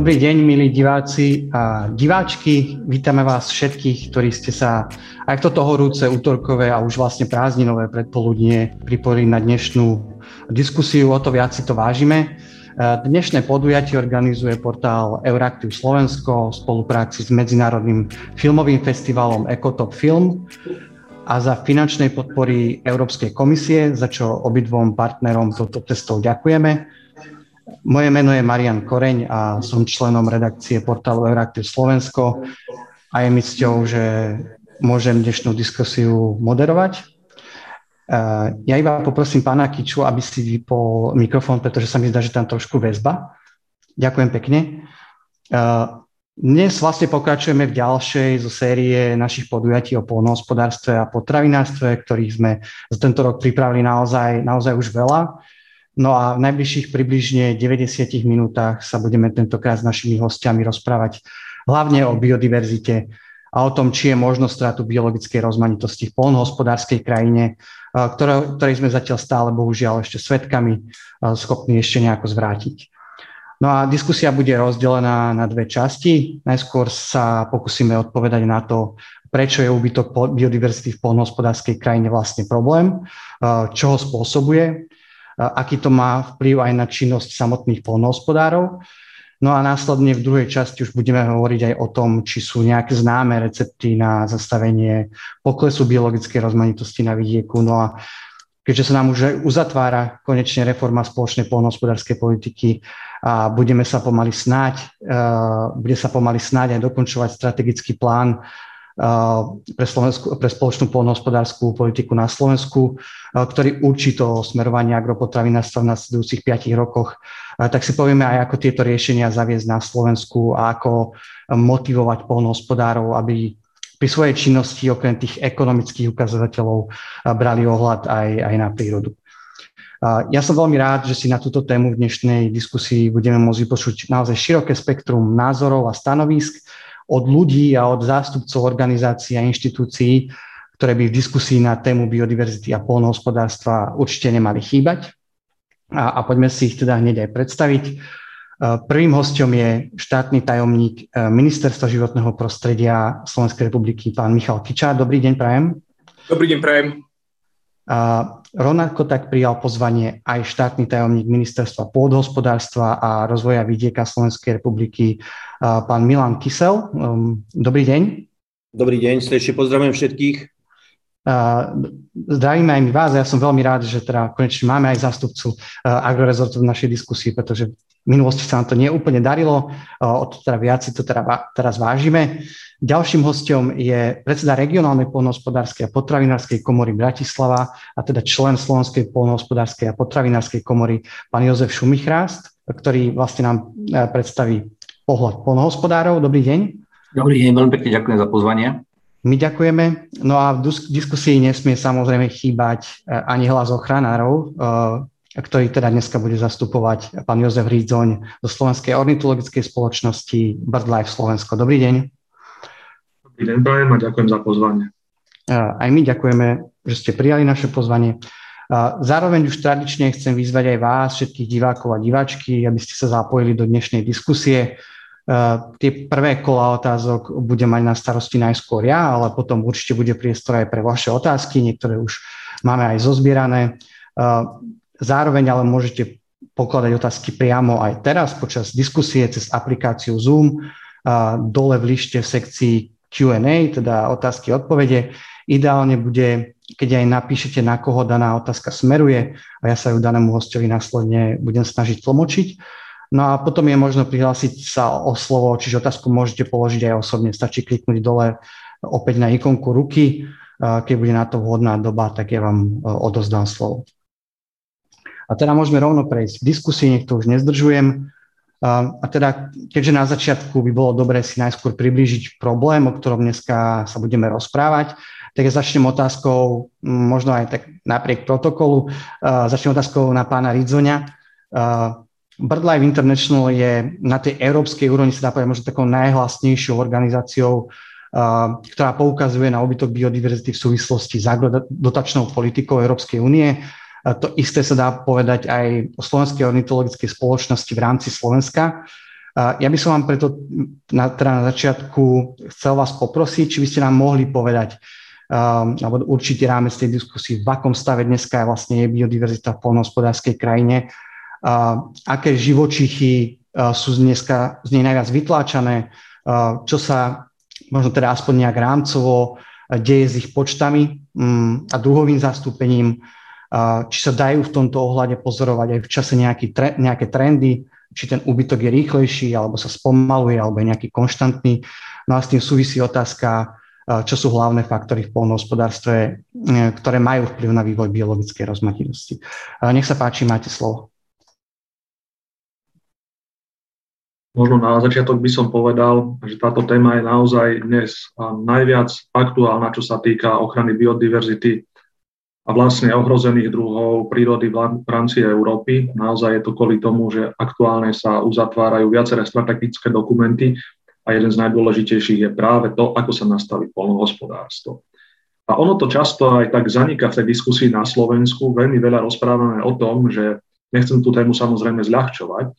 Dobrý deň, milí diváci a diváčky. Vítame vás všetkých, ktorí ste sa aj toto horúce, útorkové a už vlastne prázdninové predpoludnie pripojili na dnešnú diskusiu. O to viac si to vážime. Dnešné podujatie organizuje portál Euraktiv Slovensko v spolupráci s Medzinárodným filmovým festivalom Ecotop Film a za finančnej podpory Európskej komisie, za čo obidvom partnerom touto cestou ďakujeme. Moje meno je Marian Koreň a som členom redakcie portálu Euraktiv Slovensko a je mi cťou, že môžem dnešnú diskusiu moderovať. Ja iba poprosím pána Kiču, aby si vypol mikrofón, pretože sa mi zdá, že tam trošku väzba. Ďakujem pekne. Dnes vlastne pokračujeme v ďalšej zo série našich podujatí o polnohospodárstve a potravinárstve, ktorých sme za tento rok pripravili naozaj, naozaj už veľa. No a v najbližších približne 90 minútach sa budeme tentokrát s našimi hostiami rozprávať hlavne o biodiverzite a o tom, či je možno stratu biologickej rozmanitosti v polnohospodárskej krajine, ktoré, ktorej sme zatiaľ stále bohužiaľ ešte svetkami schopní ešte nejako zvrátiť. No a diskusia bude rozdelená na dve časti. Najskôr sa pokúsime odpovedať na to, prečo je úbytok biodiverzity v polnohospodárskej krajine vlastne problém, čo ho spôsobuje aký to má vplyv aj na činnosť samotných polnohospodárov. No a následne v druhej časti už budeme hovoriť aj o tom, či sú nejaké známe recepty na zastavenie poklesu biologickej rozmanitosti na vidieku. No a keďže sa nám už uzatvára konečne reforma spoločnej polnohospodárskej politiky a budeme sa pomaly snáď, bude sa pomaly snáď aj dokončovať strategický plán pre, Slovensku, pre spoločnú polnohospodárskú politiku na Slovensku, ktorý určí to smerovanie agropotravinárstva v nasledujúcich 5 rokoch. Tak si povieme aj, ako tieto riešenia zaviesť na Slovensku a ako motivovať polnohospodárov, aby pri svojej činnosti okrem tých ekonomických ukazovateľov brali ohľad aj, aj na prírodu. Ja som veľmi rád, že si na túto tému v dnešnej diskusii budeme môcť vypočuť naozaj široké spektrum názorov a stanovisk od ľudí a od zástupcov organizácií a inštitúcií, ktoré by v diskusii na tému biodiverzity a polnohospodárstva určite nemali chýbať. A, a poďme si ich teda hneď aj predstaviť. E, prvým hostom je štátny tajomník e, Ministerstva životného prostredia Slovenskej republiky, pán Michal Kičár. Dobrý deň, prajem. Dobrý deň, prajem. A rovnako tak prijal pozvanie aj štátny tajomník Ministerstva pôdohospodárstva a rozvoja vidieka Slovenskej republiky pán Milan Kysel. Um, dobrý deň. Dobrý deň, srdečne pozdravujem všetkých. Zdravíme aj my vás. Ja som veľmi rád, že teda konečne máme aj zástupcu agrorezortu v našej diskusii, pretože v minulosti sa nám to neúplne darilo, o to teda viac si to teda teraz vážime. Ďalším hostom je predseda regionálnej polnohospodárskej a potravinárskej komory Bratislava a teda člen Slovenskej polnohospodárskej a potravinárskej komory, pán Jozef Šumichrást, ktorý vlastne nám e, predstaví pohľad polnohospodárov. Dobrý deň. Dobrý deň, veľmi pekne ďakujem za pozvanie. My ďakujeme. No a v diskusii nesmie samozrejme chýbať eh, ani hlas ochranárov, eh, ktorý teda dneska bude zastupovať pán Jozef Rídzoň zo Slovenskej ornitologickej spoločnosti BirdLife Slovensko. Dobrý deň. Dobrý deň, Brian, a ďakujem za pozvanie. Eh, aj my ďakujeme, že ste prijali naše pozvanie. Zároveň už tradične chcem vyzvať aj vás, všetkých divákov a diváčky, aby ste sa zapojili do dnešnej diskusie. Eh, tie prvé kola otázok budem mať na starosti najskôr ja, ale potom určite bude priestor aj pre vaše otázky, niektoré už máme aj zozbierané. Eh, zároveň ale môžete pokladať otázky priamo aj teraz počas diskusie cez aplikáciu Zoom, eh, dole v lište v sekcii Q&A, teda otázky a odpovede. Ideálne bude, keď aj napíšete, na koho daná otázka smeruje a ja sa ju danému hostovi následne budem snažiť tlmočiť. No a potom je možno prihlásiť sa o slovo, čiže otázku môžete položiť aj osobne. Stačí kliknúť dole opäť na ikonku ruky. Keď bude na to vhodná doba, tak ja vám e, odozdám slovo. A teda môžeme rovno prejsť k diskusii, nech to už nezdržujem. A teda, keďže na začiatku by bolo dobré si najskôr priblížiť problém, o ktorom dneska sa budeme rozprávať, tak ja začnem otázkou, možno aj tak napriek protokolu, začnem otázkou na pána Ridzoňa. BirdLife International je na tej európskej úrovni sa dá povedať možno takou najhlasnejšou organizáciou, ktorá poukazuje na obytok biodiverzity v súvislosti s agrodotačnou politikou Európskej únie. To isté sa dá povedať aj o Slovenskej ornitologickej spoločnosti v rámci Slovenska. Ja by som vám preto na, teda na začiatku chcel vás poprosiť, či by ste nám mohli povedať, um, alebo určitý rámec tej diskusii, v akom stave dneska je vlastne biodiverzita v polnohospodárskej krajine, uh, aké živočichy uh, sú dneska z nej najviac vytláčané, uh, čo sa možno teda aspoň nejak rámcovo deje s ich počtami um, a druhovým zastúpením, či sa dajú v tomto ohľade pozorovať aj v čase nejaký, nejaké trendy, či ten úbytok je rýchlejší, alebo sa spomaluje, alebo je nejaký konštantný. No a s tým súvisí otázka, čo sú hlavné faktory v polnohospodárstve, e, ktoré majú vplyv na vývoj biologickej rozmanitosti. Nech sa páči, máte slovo. Možno na začiatok by som povedal, že táto téma je naozaj dnes najviac aktuálna, čo sa týka ochrany biodiverzity a vlastne ohrozených druhov prírody v rámci Európy. Naozaj je to kvôli tomu, že aktuálne sa uzatvárajú viaceré strategické dokumenty a jeden z najdôležitejších je práve to, ako sa nastaví polnohospodárstvo. A ono to často aj tak zaniká v tej diskusii na Slovensku. Veľmi veľa rozprávame o tom, že nechcem tú tému samozrejme zľahčovať,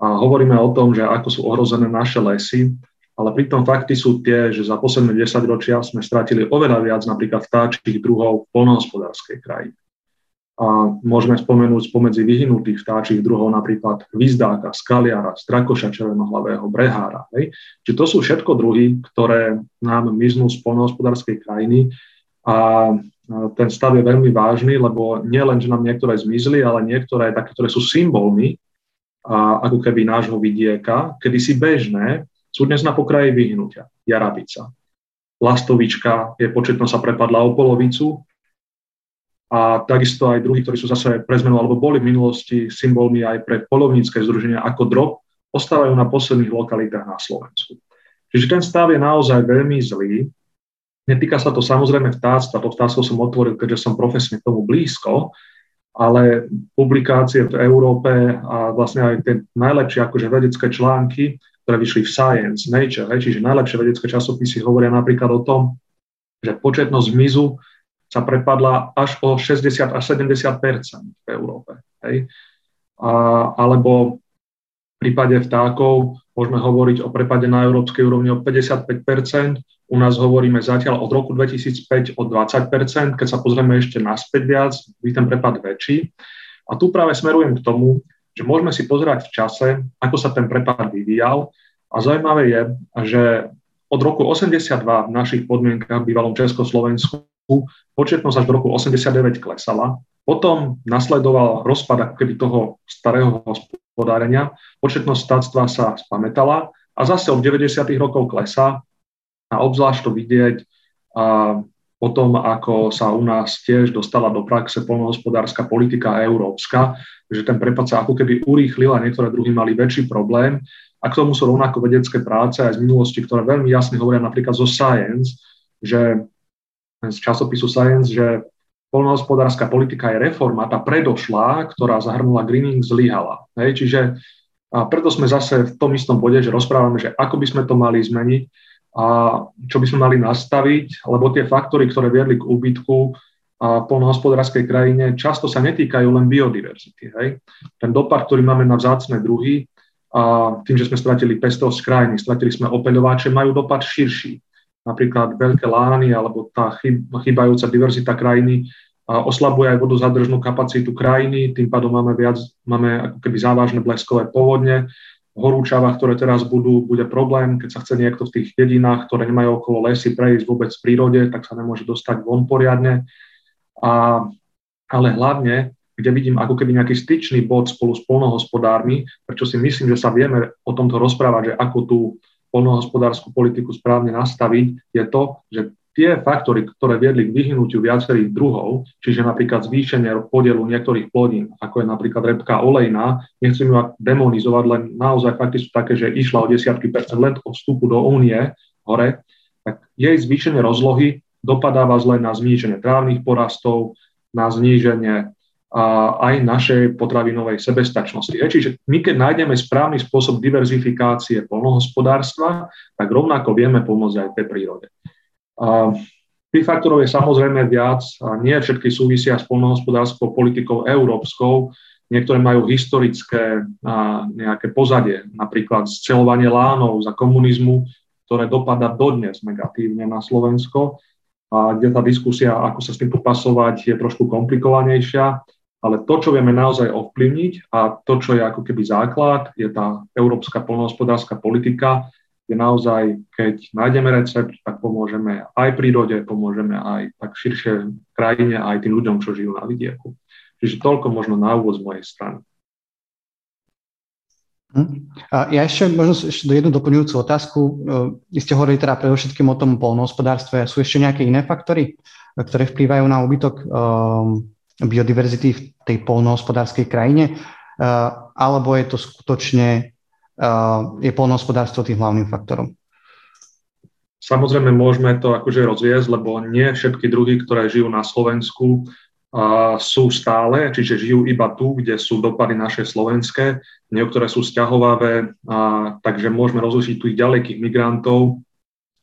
a hovoríme o tom, že ako sú ohrozené naše lesy, ale pritom fakty sú tie, že za posledné 10 ročia sme stratili oveľa viac napríklad vtáčich druhov v polnohospodárskej krajine. A môžeme spomenúť spomedzi vyhnutých vtáčich druhov napríklad vizdáka, skaliara, strakoša červenohlavého, brehára. Hej. Čiže to sú všetko druhy, ktoré nám miznú z polnohospodárskej krajiny a ten stav je veľmi vážny, lebo nie len, že nám niektoré zmizli, ale niektoré také, ktoré sú symbolmi a ako keby nášho vidieka, kedy si bežné, sú dnes na pokraji vyhnutia. Jarabica. Lastovička je početno sa prepadla o polovicu a takisto aj druhy, ktorí sú zase pre zmenu alebo boli v minulosti symbolmi aj pre polovnícke združenia ako drog, ostávajú na posledných lokalitách na Slovensku. Čiže ten stav je naozaj veľmi zlý. Netýka sa to samozrejme vtáctva, to vtáctvo som otvoril, keďže som profesne tomu blízko, ale publikácie v Európe a vlastne aj tie najlepšie akože vedecké články, ktoré vyšli v Science, Nature, čiže najlepšie vedecké časopisy hovoria napríklad o tom, že početnosť mizu sa prepadla až o 60 až 70% v Európe. Hej. A, alebo v prípade vtákov môžeme hovoriť o prepade na európskej úrovni o 55 u nás hovoríme zatiaľ od roku 2005 o 20 keď sa pozrieme ešte naspäť viac, by ten prepad väčší. A tu práve smerujem k tomu, že môžeme si pozerať v čase, ako sa ten prepad vyvíjal. A zaujímavé je, že od roku 82 v našich podmienkach v bývalom Československu početnosť až do roku 89 klesala. Potom nasledoval rozpad keby toho starého hospodárenia, početnosť státstva sa spametala a zase od 90. rokov klesá a obzvlášť to vidieť a o tom, ako sa u nás tiež dostala do praxe polnohospodárska politika európska, že ten prepad sa ako keby urýchlil a niektoré druhy mali väčší problém. A k tomu sú rovnako vedecké práce aj z minulosti, ktoré veľmi jasne hovoria napríklad zo Science, že z časopisu Science, že polnohospodárska politika je reforma, tá predošlá, ktorá zahrnula greening, zlyhala. Čiže a preto sme zase v tom istom bode, že rozprávame, že ako by sme to mali zmeniť, a čo by sme mali nastaviť, lebo tie faktory, ktoré viedli k úbytku a polnohospodárskej krajine, často sa netýkajú len biodiverzity. Hej. Ten dopad, ktorý máme na vzácne druhy, a tým, že sme stratili pestrosť krajiny, stratili sme opeľováče, majú dopad širší. Napríklad veľké lány alebo tá chýbajúca diverzita krajiny a oslabuje aj vodozadržnú kapacitu krajiny, tým pádom máme viac, máme ako keby závažné bleskové povodne, horúčavách, ktoré teraz budú, bude problém, keď sa chce niekto v tých dedinách, ktoré nemajú okolo lesy, prejsť vôbec v prírode, tak sa nemôže dostať von poriadne. A, ale hlavne, kde vidím ako keby nejaký styčný bod spolu s polnohospodármi, prečo si myslím, že sa vieme o tomto rozprávať, že ako tú polnohospodárskú politiku správne nastaviť, je to, že tie faktory, ktoré viedli k vyhnutiu viacerých druhov, čiže napríklad zvýšenie podielu niektorých plodín, ako je napríklad repka olejná, nechcem ju demonizovať, len naozaj fakty sú také, že išla o desiatky percent len od vstupu do únie hore, tak jej zvýšenie rozlohy dopadáva zle na zníženie trávnych porastov, na zníženie a aj našej potravinovej sebestačnosti. Čiže my, keď nájdeme správny spôsob diverzifikácie polnohospodárstva, tak rovnako vieme pomôcť aj tej prírode. A tých faktorov je samozrejme viac a nie všetky súvisia s polnohospodárskou politikou európskou. Niektoré majú historické a nejaké pozadie, napríklad scelovanie lánov za komunizmu, ktoré dopadá dodnes negatívne na Slovensko, a kde tá diskusia, ako sa s tým popasovať, je trošku komplikovanejšia, ale to, čo vieme naozaj ovplyvniť a to, čo je ako keby základ, je tá európska polnohospodárska politika, kde naozaj, keď nájdeme recept, tak pomôžeme aj prírode, pomôžeme aj tak širšie krajine, aj tým ľuďom, čo žijú na vidieku. Čiže toľko možno na úvod z mojej strany. Hm. A ja ešte možno ešte jednu doplňujúcu otázku. E, vy ste hovorili teda predovšetkým o tom polnohospodárstve. Sú ešte nejaké iné faktory, ktoré vplývajú na úbytok um, biodiverzity v tej polnohospodárskej krajine? Uh, alebo je to skutočne, je polnohospodárstvo tým hlavným faktorom? Samozrejme, môžeme to akože rozviesť, lebo nie všetky druhy, ktoré žijú na Slovensku, sú stále, čiže žijú iba tu, kde sú dopady naše slovenské, niektoré sú stiahovavé, a, takže môžeme rozlišiť tých ďalekých migrantov,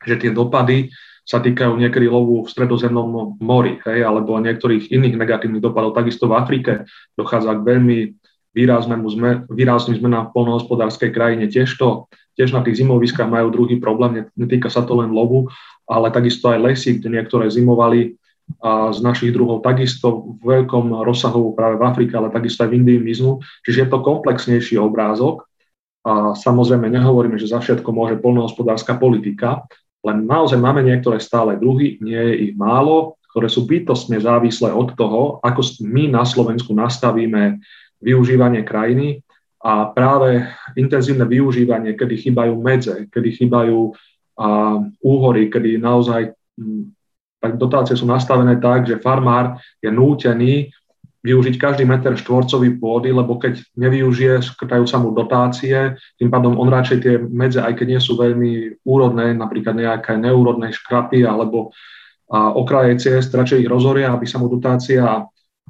že tie dopady sa týkajú niekedy lovu v stredozemnom mori, hej, alebo niektorých iných negatívnych dopadov. Takisto v Afrike dochádza k veľmi výrazným zmenám v polnohospodárskej krajine. Tiež, to, tiež na tých zimoviskách majú druhý problém, netýka sa to len lovu, ale takisto aj lesy, kde niektoré zimovali a z našich druhov takisto v veľkom rozsahu práve v Afrike, ale takisto aj v Indii miznú. Čiže je to komplexnejší obrázok. A samozrejme nehovoríme, že za všetko môže polnohospodárska politika, len naozaj máme niektoré stále druhy, nie je ich málo, ktoré sú bytostne závislé od toho, ako my na Slovensku nastavíme využívanie krajiny a práve intenzívne využívanie, kedy chýbajú medze, kedy chýbajú a, úhory, kedy naozaj tak dotácie sú nastavené tak, že farmár je nútený využiť každý meter štvorcový pôdy, lebo keď nevyužije, škrtajú sa mu dotácie, tým pádom on radšej tie medze, aj keď nie sú veľmi úrodné, napríklad nejaké neúrodné škrapy alebo a okraje ciest, radšej ich rozoria, aby sa mu dotácia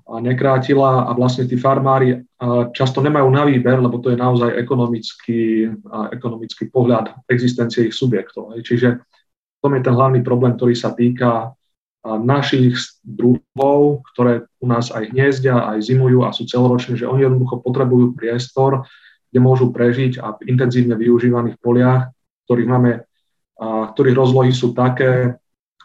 nekrátila a vlastne tí farmári často nemajú na výber, lebo to je naozaj ekonomický, ekonomický pohľad existencie ich subjektov. Čiže tom je ten hlavný problém, ktorý sa týka našich druhov, ktoré u nás aj hniezdia, aj zimujú a sú celoročné, že oni jednoducho potrebujú priestor, kde môžu prežiť a v intenzívne využívaných poliach, ktorých máme, ktorých rozlohy sú také,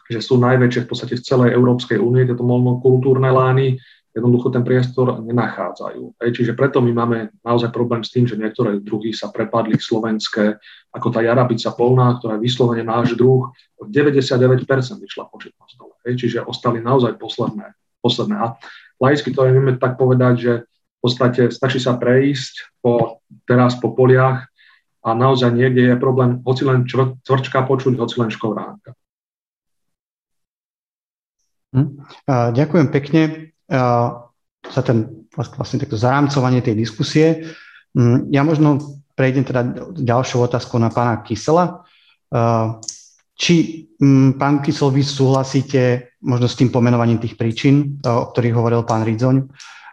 že sú najväčšie v podstate v celej Európskej únie, tieto monokultúrne lány, jednoducho ten priestor nenachádzajú. Hej, čiže preto my máme naozaj problém s tým, že niektoré druhy sa prepadli slovenské, ako tá jarabica polná, ktorá je vyslovene náš druh, 99% vyšla početnosť dole. Hej, čiže ostali naozaj posledné. posledné. A laicky to vieme tak povedať, že v podstate stačí sa prejsť po, teraz po poliach a naozaj niekde je problém hoci len cvrčka počuť, hoci len škovránka. Hm. Ďakujem pekne za ten vlastne takto zarámcovanie tej diskusie. Mm, ja možno prejdem teda ďalšou otázkou na pána Kysela. Či, mm, pán Kysel, vy súhlasíte možno s tým pomenovaním tých príčin, o ktorých hovoril pán Ridzoň?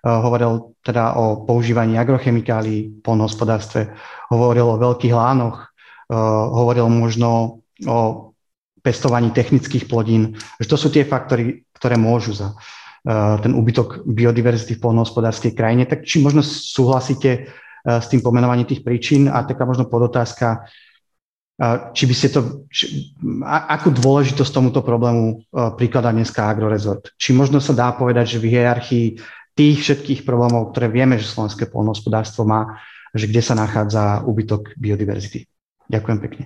Hovoril teda o používaní agrochemikálií v polnohospodárstve, hovoril o veľkých lánoch, hovoril možno o pestovaní technických plodín, že to sú tie faktory, ktoré môžu za, ten úbytok biodiverzity v polnohospodárskej krajine. Tak či možno súhlasíte eh, s tým pomenovaním tých príčin a taká možno podotázka, eh, či by ste to, či, akú dôležitosť tomuto problému prikladá dneska Agrorezort? Či možno sa dá povedať, že v hierarchii tých všetkých problémov, ktoré vieme, že slovenské polnohospodárstvo má, že kde sa nachádza úbytok biodiverzity? Ďakujem pekne.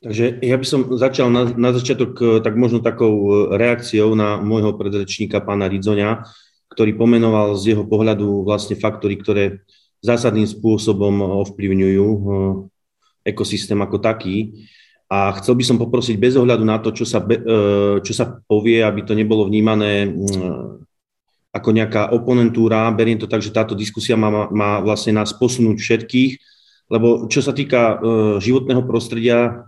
Takže ja by som začal na, na začiatok eh, tak možno takou eh, reakciou na môjho predrečníka pána Ridzoňa, ktorý pomenoval z jeho pohľadu vlastne faktory, ktoré zásadným spôsobom ovplyvňujú eh, ekosystém ako taký. A chcel by som poprosiť bez ohľadu na to, čo sa, čo sa povie, aby to nebolo vnímané mm, ako nejaká oponentúra. Beriem to tak, že táto diskusia má, má vlastne nás posunúť všetkých, lebo čo sa týka životného prostredia,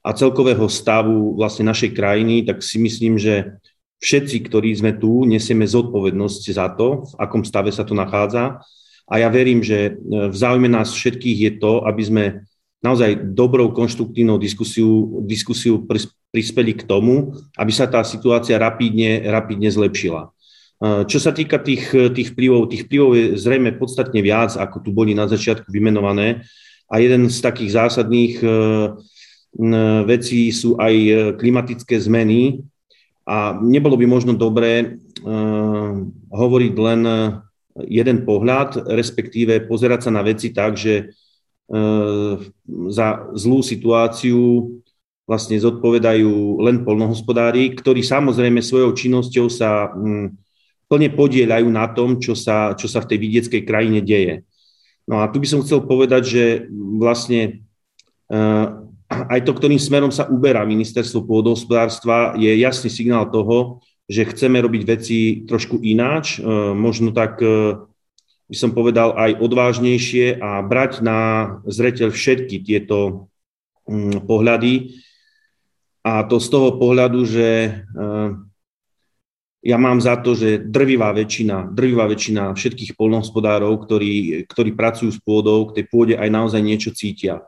a celkového stavu vlastne našej krajiny, tak si myslím, že všetci, ktorí sme tu, nesieme zodpovednosť za to, v akom stave sa to nachádza. A ja verím, že e, v záujme nás všetkých je to, aby sme naozaj dobrou, konštruktívnou diskusiu, diskusiu prispeli k tomu, aby sa tá situácia rapidne, rapidne zlepšila. Čo sa týka tých, tých vplyvov, tých vplyvov je zrejme podstatne viac, ako tu boli na začiatku vymenované. A jeden z takých zásadných vecí sú aj klimatické zmeny. A nebolo by možno dobré hovoriť len jeden pohľad, respektíve pozerať sa na veci tak, že za zlú situáciu vlastne zodpovedajú len polnohospodári, ktorí samozrejme svojou činnosťou sa plne podielajú na tom, čo sa, čo sa v tej vidieckej krajine deje. No a tu by som chcel povedať, že vlastne aj to, ktorým smerom sa uberá ministerstvo pôdohospodárstva, je jasný signál toho, že chceme robiť veci trošku ináč, možno tak by som povedal aj odvážnejšie a brať na zreteľ všetky tieto mm, pohľady. A to z toho pohľadu, že eh, ja mám za to, že drvivá väčšina, drvivá väčšina všetkých polnohospodárov, ktorí, ktorí pracujú s pôdou, k tej pôde aj naozaj niečo cítia.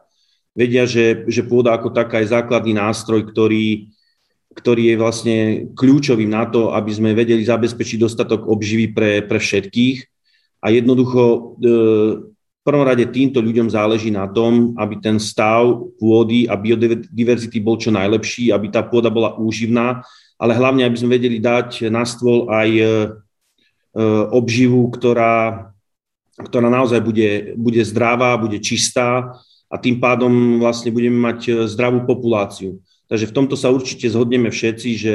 Vedia, že, že pôda ako taká je základný nástroj, ktorý, ktorý je vlastne kľúčovým na to, aby sme vedeli zabezpečiť dostatok obživy pre, pre všetkých. A jednoducho e, v prvom rade týmto ľuďom záleží na tom, aby ten stav pôdy a biodiverzity bol čo najlepší, aby tá pôda bola úživná, ale hlavne, aby sme vedeli dať na stôl aj e, e, obživu, ktorá, ktorá naozaj bude, bude zdravá, bude čistá a tým pádom vlastne budeme mať zdravú populáciu. Takže v tomto sa určite zhodneme všetci, že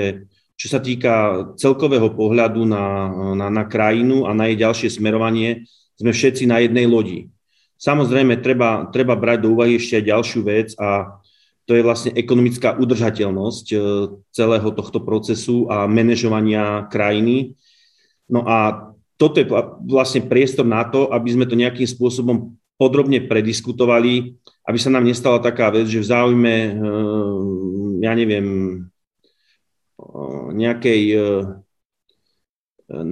čo sa týka celkového pohľadu na, na, na krajinu a na jej ďalšie smerovanie, sme všetci na jednej lodi. Samozrejme, treba, treba brať do úvahy ešte aj ďalšiu vec a to je vlastne ekonomická udržateľnosť e, celého tohto procesu a manažovania krajiny. No a toto je vlastne priestor na to, aby sme to nejakým spôsobom podrobne prediskutovali, aby sa nám nestala taká vec, že v záujme, e, ja neviem, nejakej, e,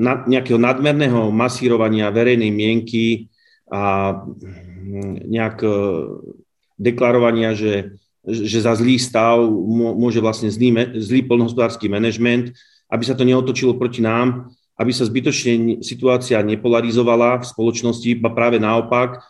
nejakého nadmerného masírovania verejnej mienky a mm, nejak deklarovania, že, že za zlý stav môže vlastne zlý, zlý polnohospodársky manažment, aby sa to neotočilo proti nám, aby sa zbytočne situácia nepolarizovala v spoločnosti, iba práve naopak,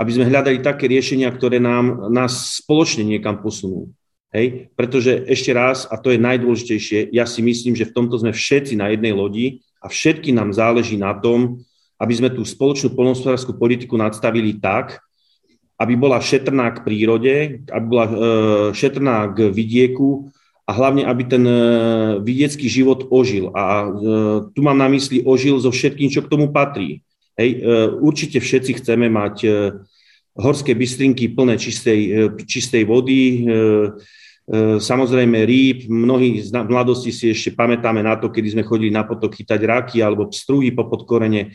aby sme hľadali také riešenia, ktoré nám, nás spoločne niekam posunú. Hej? Pretože ešte raz, a to je najdôležitejšie, ja si myslím, že v tomto sme všetci na jednej lodi a všetky nám záleží na tom, aby sme tú spoločnú polnohospodárskú politiku nadstavili tak, aby bola šetrná k prírode, aby bola e, šetrná k vidieku a hlavne, aby ten e, vidiecký život ožil. A e, tu mám na mysli ožil so všetkým, čo k tomu patrí. Hej, určite všetci chceme mať horské bystrinky plné čistej, čistej vody, E, samozrejme rýb, mnohí z mladosti si ešte pamätáme na to, kedy sme chodili na potok chytať raky alebo pstruhy po podkorene.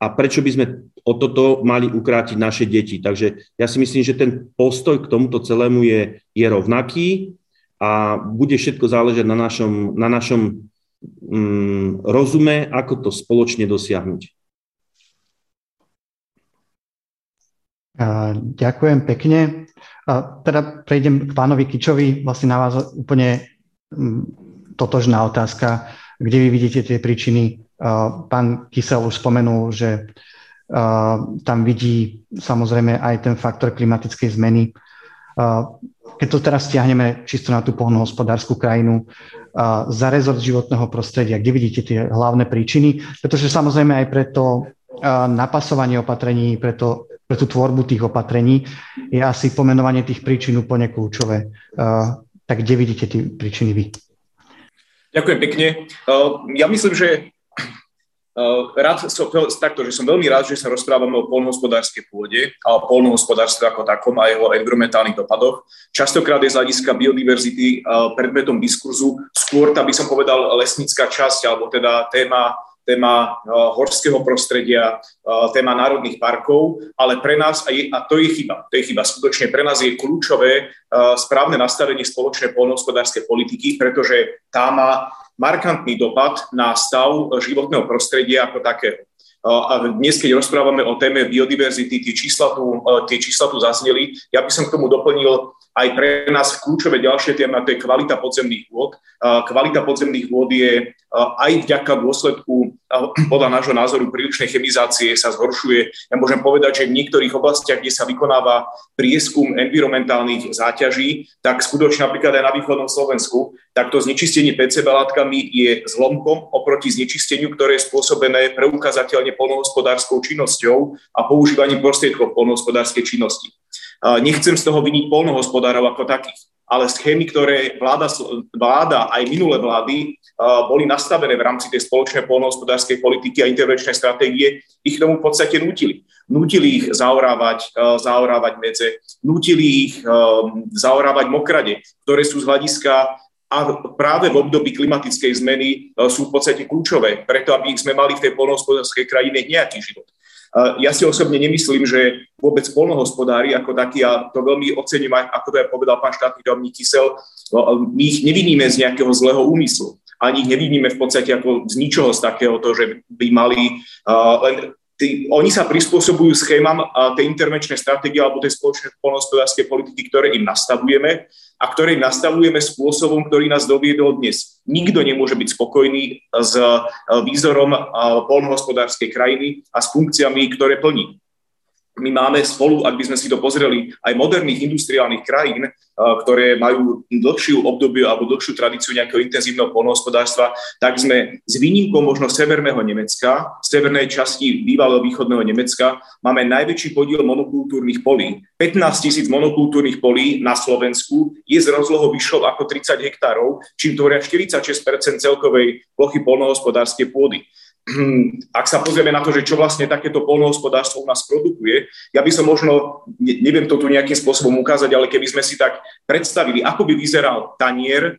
A prečo by sme o toto mali ukrátiť naše deti? Takže ja si myslím, že ten postoj k tomuto celému je, je rovnaký a bude všetko záležať na našom, na našom mm, rozume, ako to spoločne dosiahnuť. Ďakujem pekne. Teda prejdem k pánovi Kičovi, vlastne na vás úplne mm, totožná otázka, kde vy vidíte tie príčiny. Pán Kysel už spomenul, že tam vidí samozrejme aj ten faktor klimatickej zmeny. Keď to teraz stiahneme čisto na tú polnohospodárskú krajinu, za rezort životného prostredia, kde vidíte tie hlavné príčiny, pretože samozrejme aj preto napasovanie opatrení, preto pre tú tvorbu tých opatrení, je asi pomenovanie tých príčin úplne kľúčové. Tak kde vidíte tie príčiny vy? Ďakujem pekne. Ja myslím, že rád som, takto, že som veľmi rád, že sa rozprávame o polnohospodárskej pôde a o polnohospodárstve ako takom a jeho environmentálnych dopadoch. Častokrát je z hľadiska biodiverzity predmetom diskurzu skôr, tá by som povedal, lesnícka časť, alebo teda téma téma eh, horského prostredia, eh, téma národných parkov, ale pre nás, a to je chyba, to je chyba, skutočne pre nás je kľúčové eh, správne nastavenie spoločnej poľnohospodárskej politiky, pretože tá má markantný dopad na stav životného prostredia ako takého. A dnes, keď rozprávame o téme biodiverzity, tie čísla tu, tie čísla tu zazneli, ja by som k tomu doplnil aj pre nás kľúčové ďalšie téma, to je kvalita podzemných vôd. Kvalita podzemných vôd je aj vďaka dôsledku, podľa nášho názoru, prílišnej chemizácie sa zhoršuje. Ja môžem povedať, že v niektorých oblastiach, kde sa vykonáva prieskum environmentálnych záťaží, tak skutočne napríklad aj na východnom Slovensku, tak to znečistenie PCB látkami je zlomkom oproti znečisteniu, ktoré je spôsobené preukázateľne polnohospodárskou činnosťou a používaním prostriedkov polnohospodárskej činnosti. Nechcem z toho vyniť polnohospodárov ako takých, ale schémy, ktoré vláda, vláda aj minulé vlády boli nastavené v rámci tej spoločnej polnohospodárskej politiky a intervenčnej stratégie, ich tomu v podstate nutili. Nutili ich zaorávať, zaorávať medze, nutili ich zaorávať mokrade, ktoré sú z hľadiska a práve v období klimatickej zmeny sú v podstate kľúčové, preto aby sme mali v tej polnohospodárskej krajine nejaký život. Ja si osobne nemyslím, že vôbec polnohospodári ako takí, a to veľmi ocením, ako to aj povedal pán štátny domník Kysel, no, my ich neviníme z nejakého zlého úmyslu. Ani ich nevidíme v podstate ako z ničoho z takého, to, že by mali len tí, oni sa prispôsobujú schémam tej intervenčnej stratégie alebo tej spoločnej polnohospodárskej politiky, ktoré im nastavujeme a ktoré nastavujeme spôsobom, ktorý nás doviedol dnes. Nikto nemôže byť spokojný s e, výzorom e, polnohospodárskej krajiny a s funkciami, ktoré plní my máme spolu, ak by sme si to pozreli, aj moderných industriálnych krajín, eh, ktoré majú dlhšiu obdobiu alebo dlhšiu tradíciu nejakého intenzívneho polnohospodárstva, tak sme s výnimkou možno severného Nemecka, severnej časti bývalého východného Nemecka, máme najväčší podiel monokultúrnych polí. 15 tisíc monokultúrnych polí na Slovensku je z rozlohou vyššou ako 30 hektárov, čím tvoria 46% celkovej plochy polnohospodárskej pôdy. ak sa pozrieme na to, že čo vlastne takéto polnohospodárstvo u nás produkuje, ja by som možno, neviem to tu nejakým spôsobom ukázať, ale keby sme si tak predstavili, ako by vyzeral tanier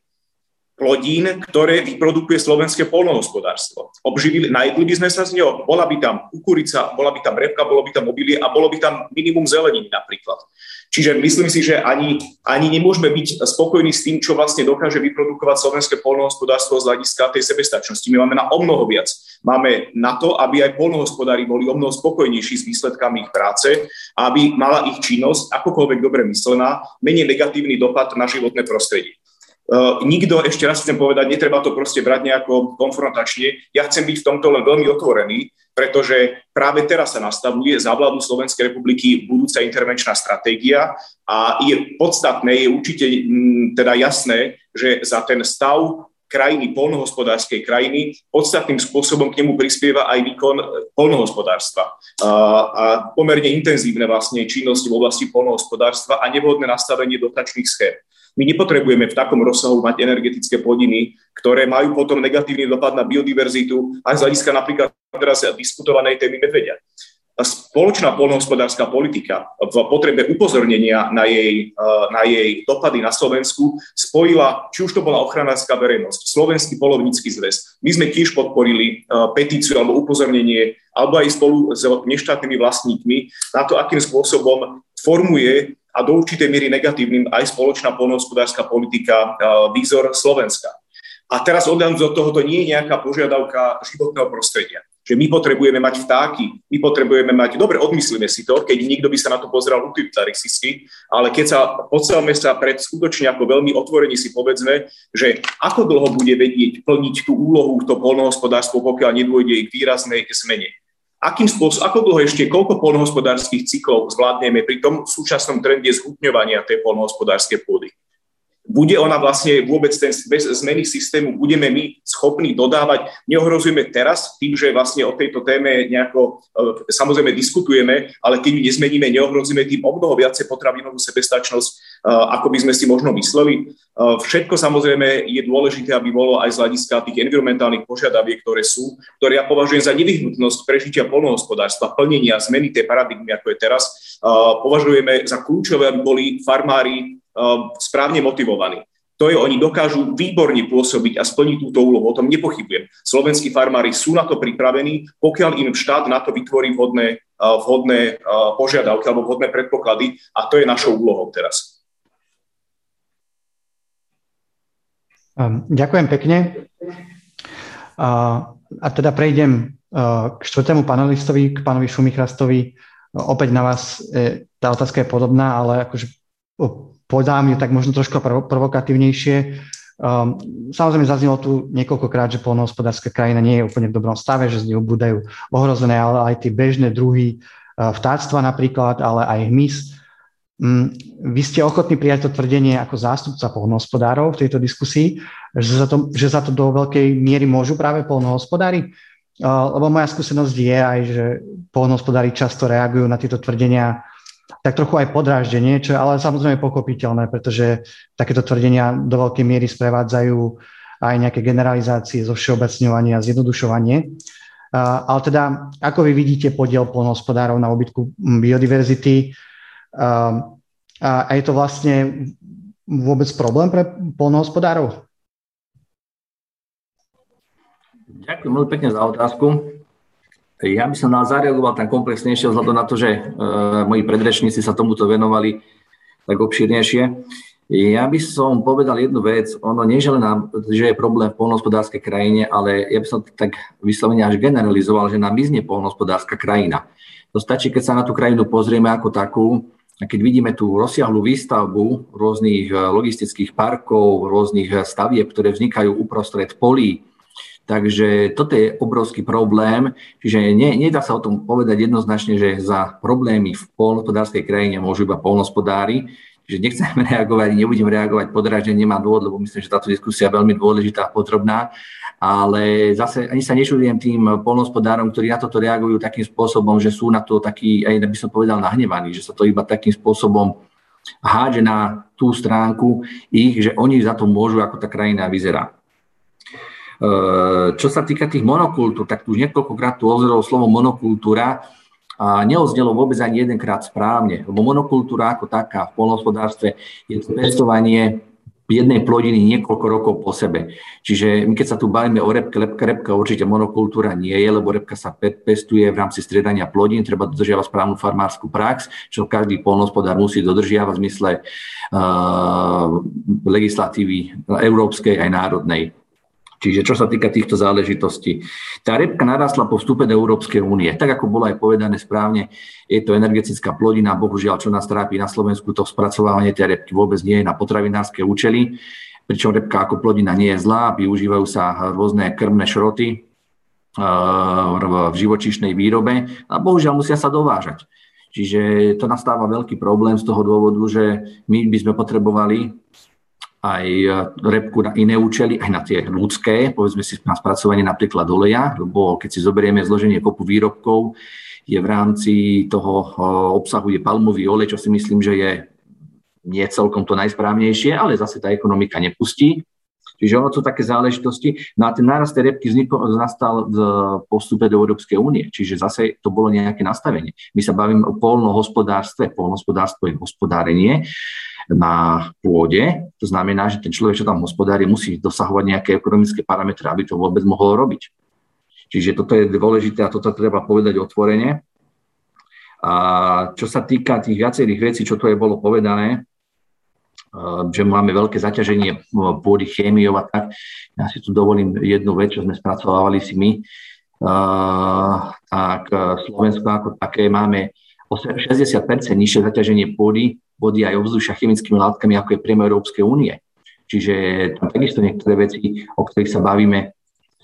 plodín, ktoré vyprodukuje slovenské polnohospodárstvo. Obživili, najedli by sme sa z neho, bola by tam kukurica, bola by tam repka, bolo by tam obilie a bolo by tam minimum zeleniny napríklad. Čiže myslím si, že ani, ani nemôžeme byť spokojní s tým, čo vlastne dokáže vyprodukovať slovenské polnohospodárstvo z hľadiska tej sebestačnosti. My máme na o mnoho viac. Máme na to, aby aj polnohospodári boli o mnoho spokojnejší s výsledkami ich práce aby mala ich činnosť, akokoľvek dobre myslená, menej negatívny dopad na životné prostredie. Uh, nikto, ešte raz chcem povedať, netreba to proste brať nejako konfrontačne. Ja chcem byť v tomto len veľmi otvorený, pretože práve teraz sa nastavuje za vládu Slovenskej republiky budúca intervenčná stratégia a je podstatné, je určite m, teda jasné, že za ten stav krajiny, polnohospodárskej krajiny, podstatným spôsobom k nemu prispieva aj výkon polnohospodárstva. A, a pomerne intenzívne vlastne činnosti v oblasti polnohospodárstva a nevhodné nastavenie dotačných schém. My nepotrebujeme v takom rozsahu mať energetické plodiny, ktoré majú potom negatívny dopad na biodiverzitu aj z hľadiska napríklad teraz diskutovanej témy medvedia. Spoločná polnohospodárska politika v potrebe upozornenia na jej, na jej dopady na Slovensku spojila, či už to bola ochranárska verejnosť, Slovenský polovnícky zväz. My sme tiež podporili petíciu alebo upozornenie, alebo aj spolu s neštátnymi vlastníkmi na to, akým spôsobom formuje a do určitej miery negatívnym aj spoločná polnohospodárska politika výzor Slovenska. A teraz odhľadnúť od toho, to nie je nejaká požiadavka životného prostredia. Že my potrebujeme mať vtáky, my potrebujeme mať, dobre, odmyslíme si to, keď nikto by sa na to pozeral utilitaristicky, ale keď sa podstavme sa pred skutočne ako veľmi otvorení si povedzme, že ako dlho bude vedieť plniť tú úlohu to polnohospodárstvo, pokiaľ nedôjde k výraznej zmene akým spôsobom, ako dlho ešte, koľko polnohospodárských cyklov zvládneme pri tom súčasnom trende zhutňovania tej polnohospodárskej pôdy bude ona vlastne vôbec ten bez zmeny systému, budeme my schopní dodávať. Neohrozujeme teraz tým, že vlastne o tejto téme nejako e, samozrejme diskutujeme, ale ju nezmeníme, neohrozíme tým o mnoho viacej potravinovú sebestačnosť, ako by sme si možno mysleli. E, všetko samozrejme je dôležité, aby bolo aj z hľadiska tých environmentálnych požiadaviek, ktoré sú, ktoré ja považujem za nevyhnutnosť prežitia polnohospodárstva, plnenia, zmeny tej paradigmy, ako je teraz, považujeme za kľúčové, aby boli farmári správne motivovaní. To je, oni dokážu výborne pôsobiť a splniť túto úlohu, o tom nepochybujem. Slovenskí farmári sú na to pripravení, pokiaľ im štát na to vytvorí vhodné, vhodné požiadavky alebo vhodné predpoklady a to je našou úlohou teraz. Um, ďakujem pekne. A teda prejdem uh, k štvrtému panelistovi, k pánovi Šumichrastovi. Opäť na vás, tá otázka je podobná, ale akože podám je tak možno trošku provokatívnejšie. Um, samozrejme zaznelo tu niekoľkokrát, že polnohospodárska krajina nie je úplne v dobrom stave, že z nej budú ohrozené, ale aj tie bežné druhy uh, vtáctva napríklad, ale aj hmyz. Um, vy ste ochotní prijať to tvrdenie ako zástupca polnohospodárov v tejto diskusii, že za to, že za to do veľkej miery môžu práve polnohospodári? Uh, lebo moja skúsenosť je aj, že polnohospodári často reagujú na tieto tvrdenia tak trochu aj podráždenie, čo je ale samozrejme pochopiteľné, pretože takéto tvrdenia do veľkej miery sprevádzajú aj nejaké generalizácie, zo všeobecňovania, zjednodušovanie. Ale teda, ako vy vidíte podiel polnohospodárov na obytku biodiverzity? A je to vlastne vôbec problém pre polnohospodárov? Ďakujem veľmi pekne za otázku. Ja by som na zareagoval tam komplexnejšie vzhľadom na to, že uh, moji predrečníci sa tomuto venovali tak obšírnejšie. Ja by som povedal jednu vec, ono nie je len, že je problém v polnohospodárskej krajine, ale ja by som tak vyslovene až generalizoval, že nám mizne polnohospodárska krajina. To stačí, keď sa na tú krajinu pozrieme ako takú, a keď vidíme tú rozsiahlu výstavbu rôznych eh, logistických parkov, rôznych eh, stavieb, ktoré vznikajú uprostred polí, Takže toto je obrovský problém, čiže nie, nedá sa o tom povedať jednoznačne, že za problémy v polnospodárskej krajine môžu iba polnospodári, čiže nechceme reagovať, nebudem reagovať podrážne, nemá dôvod, lebo myslím, že táto diskusia je veľmi dôležitá a potrebná, ale zase ani sa nečudujem tým polnospodárom, ktorí na toto reagujú takým spôsobom, že sú na to takí, aj by som povedal, nahnevaní, že sa to iba takým spôsobom hádže na tú stránku ich, že oni za to môžu, ako tá krajina vyzerá. Eh, čo sa týka tých monokultúr, tak tu už niekoľkokrát tu ozrelo slovo monokultúra a neoznelo vôbec ani jedenkrát správne, lebo monokultúra ako taká v polnohospodárstve je pestovanie jednej plodiny niekoľko rokov po sebe. Čiže my keď sa tu bavíme o repke, repka, repka určite monokultúra nie je, lebo repka sa pestuje v rámci striedania plodín, treba dodržiavať správnu farmárskú prax, čo každý polnohospodár musí dodržiavať v zmysle uh, legislatívy európskej aj národnej. Čiže čo sa týka týchto záležitostí. Tá repka narastla po vstupe do Európskej únie. Tak ako bolo aj povedané správne, je to energetická plodina, bohužiaľ, čo nás trápi na Slovensku, to spracovávanie tej repky vôbec nie je na potravinárske účely, pričom repka ako plodina nie je zlá, využívajú sa rôzne krmné šroty v živočíšnej výrobe a bohužiaľ musia sa dovážať. Čiže to nastáva veľký problém z toho dôvodu, že my by sme potrebovali aj e, repku na iné účely, aj na tie ľudské, povedzme si na spracovanie napríklad oleja, lebo keď si zoberieme zloženie kopu výrobkov, je v rámci toho e, obsahu je palmový olej, čo si myslím, že je nie celkom to najsprávnejšie, ale zase tá ekonomika nepustí. Čiže ono sú také záležitosti. No a ten nárast tej repky vznikol, nastal v postupe do Európskej únie. Čiže zase to bolo nejaké nastavenie. My sa bavíme o polnohospodárstve. Polnohospodárstvo je hospodárenie na pôde. To znamená, že ten človek, čo tam hospodári, musí dosahovať nejaké ekonomické parametre, aby to vôbec mohol robiť. Čiže toto je dôležité a toto treba povedať otvorene. A čo sa týka tých viacerých vecí, čo tu je bolo povedané, eh, že máme veľké zaťaženie pôdy chémiou a tak. Ja si tu dovolím jednu vec, čo sme spracovávali si my. Eh, tak Slovensko ako také máme 60% nižšie zaťaženie pôdy vody aj ovzdušia chemickými látkami, ako je priemer Európskej únie. Čiže tam takisto niektoré veci, o ktorých sa bavíme,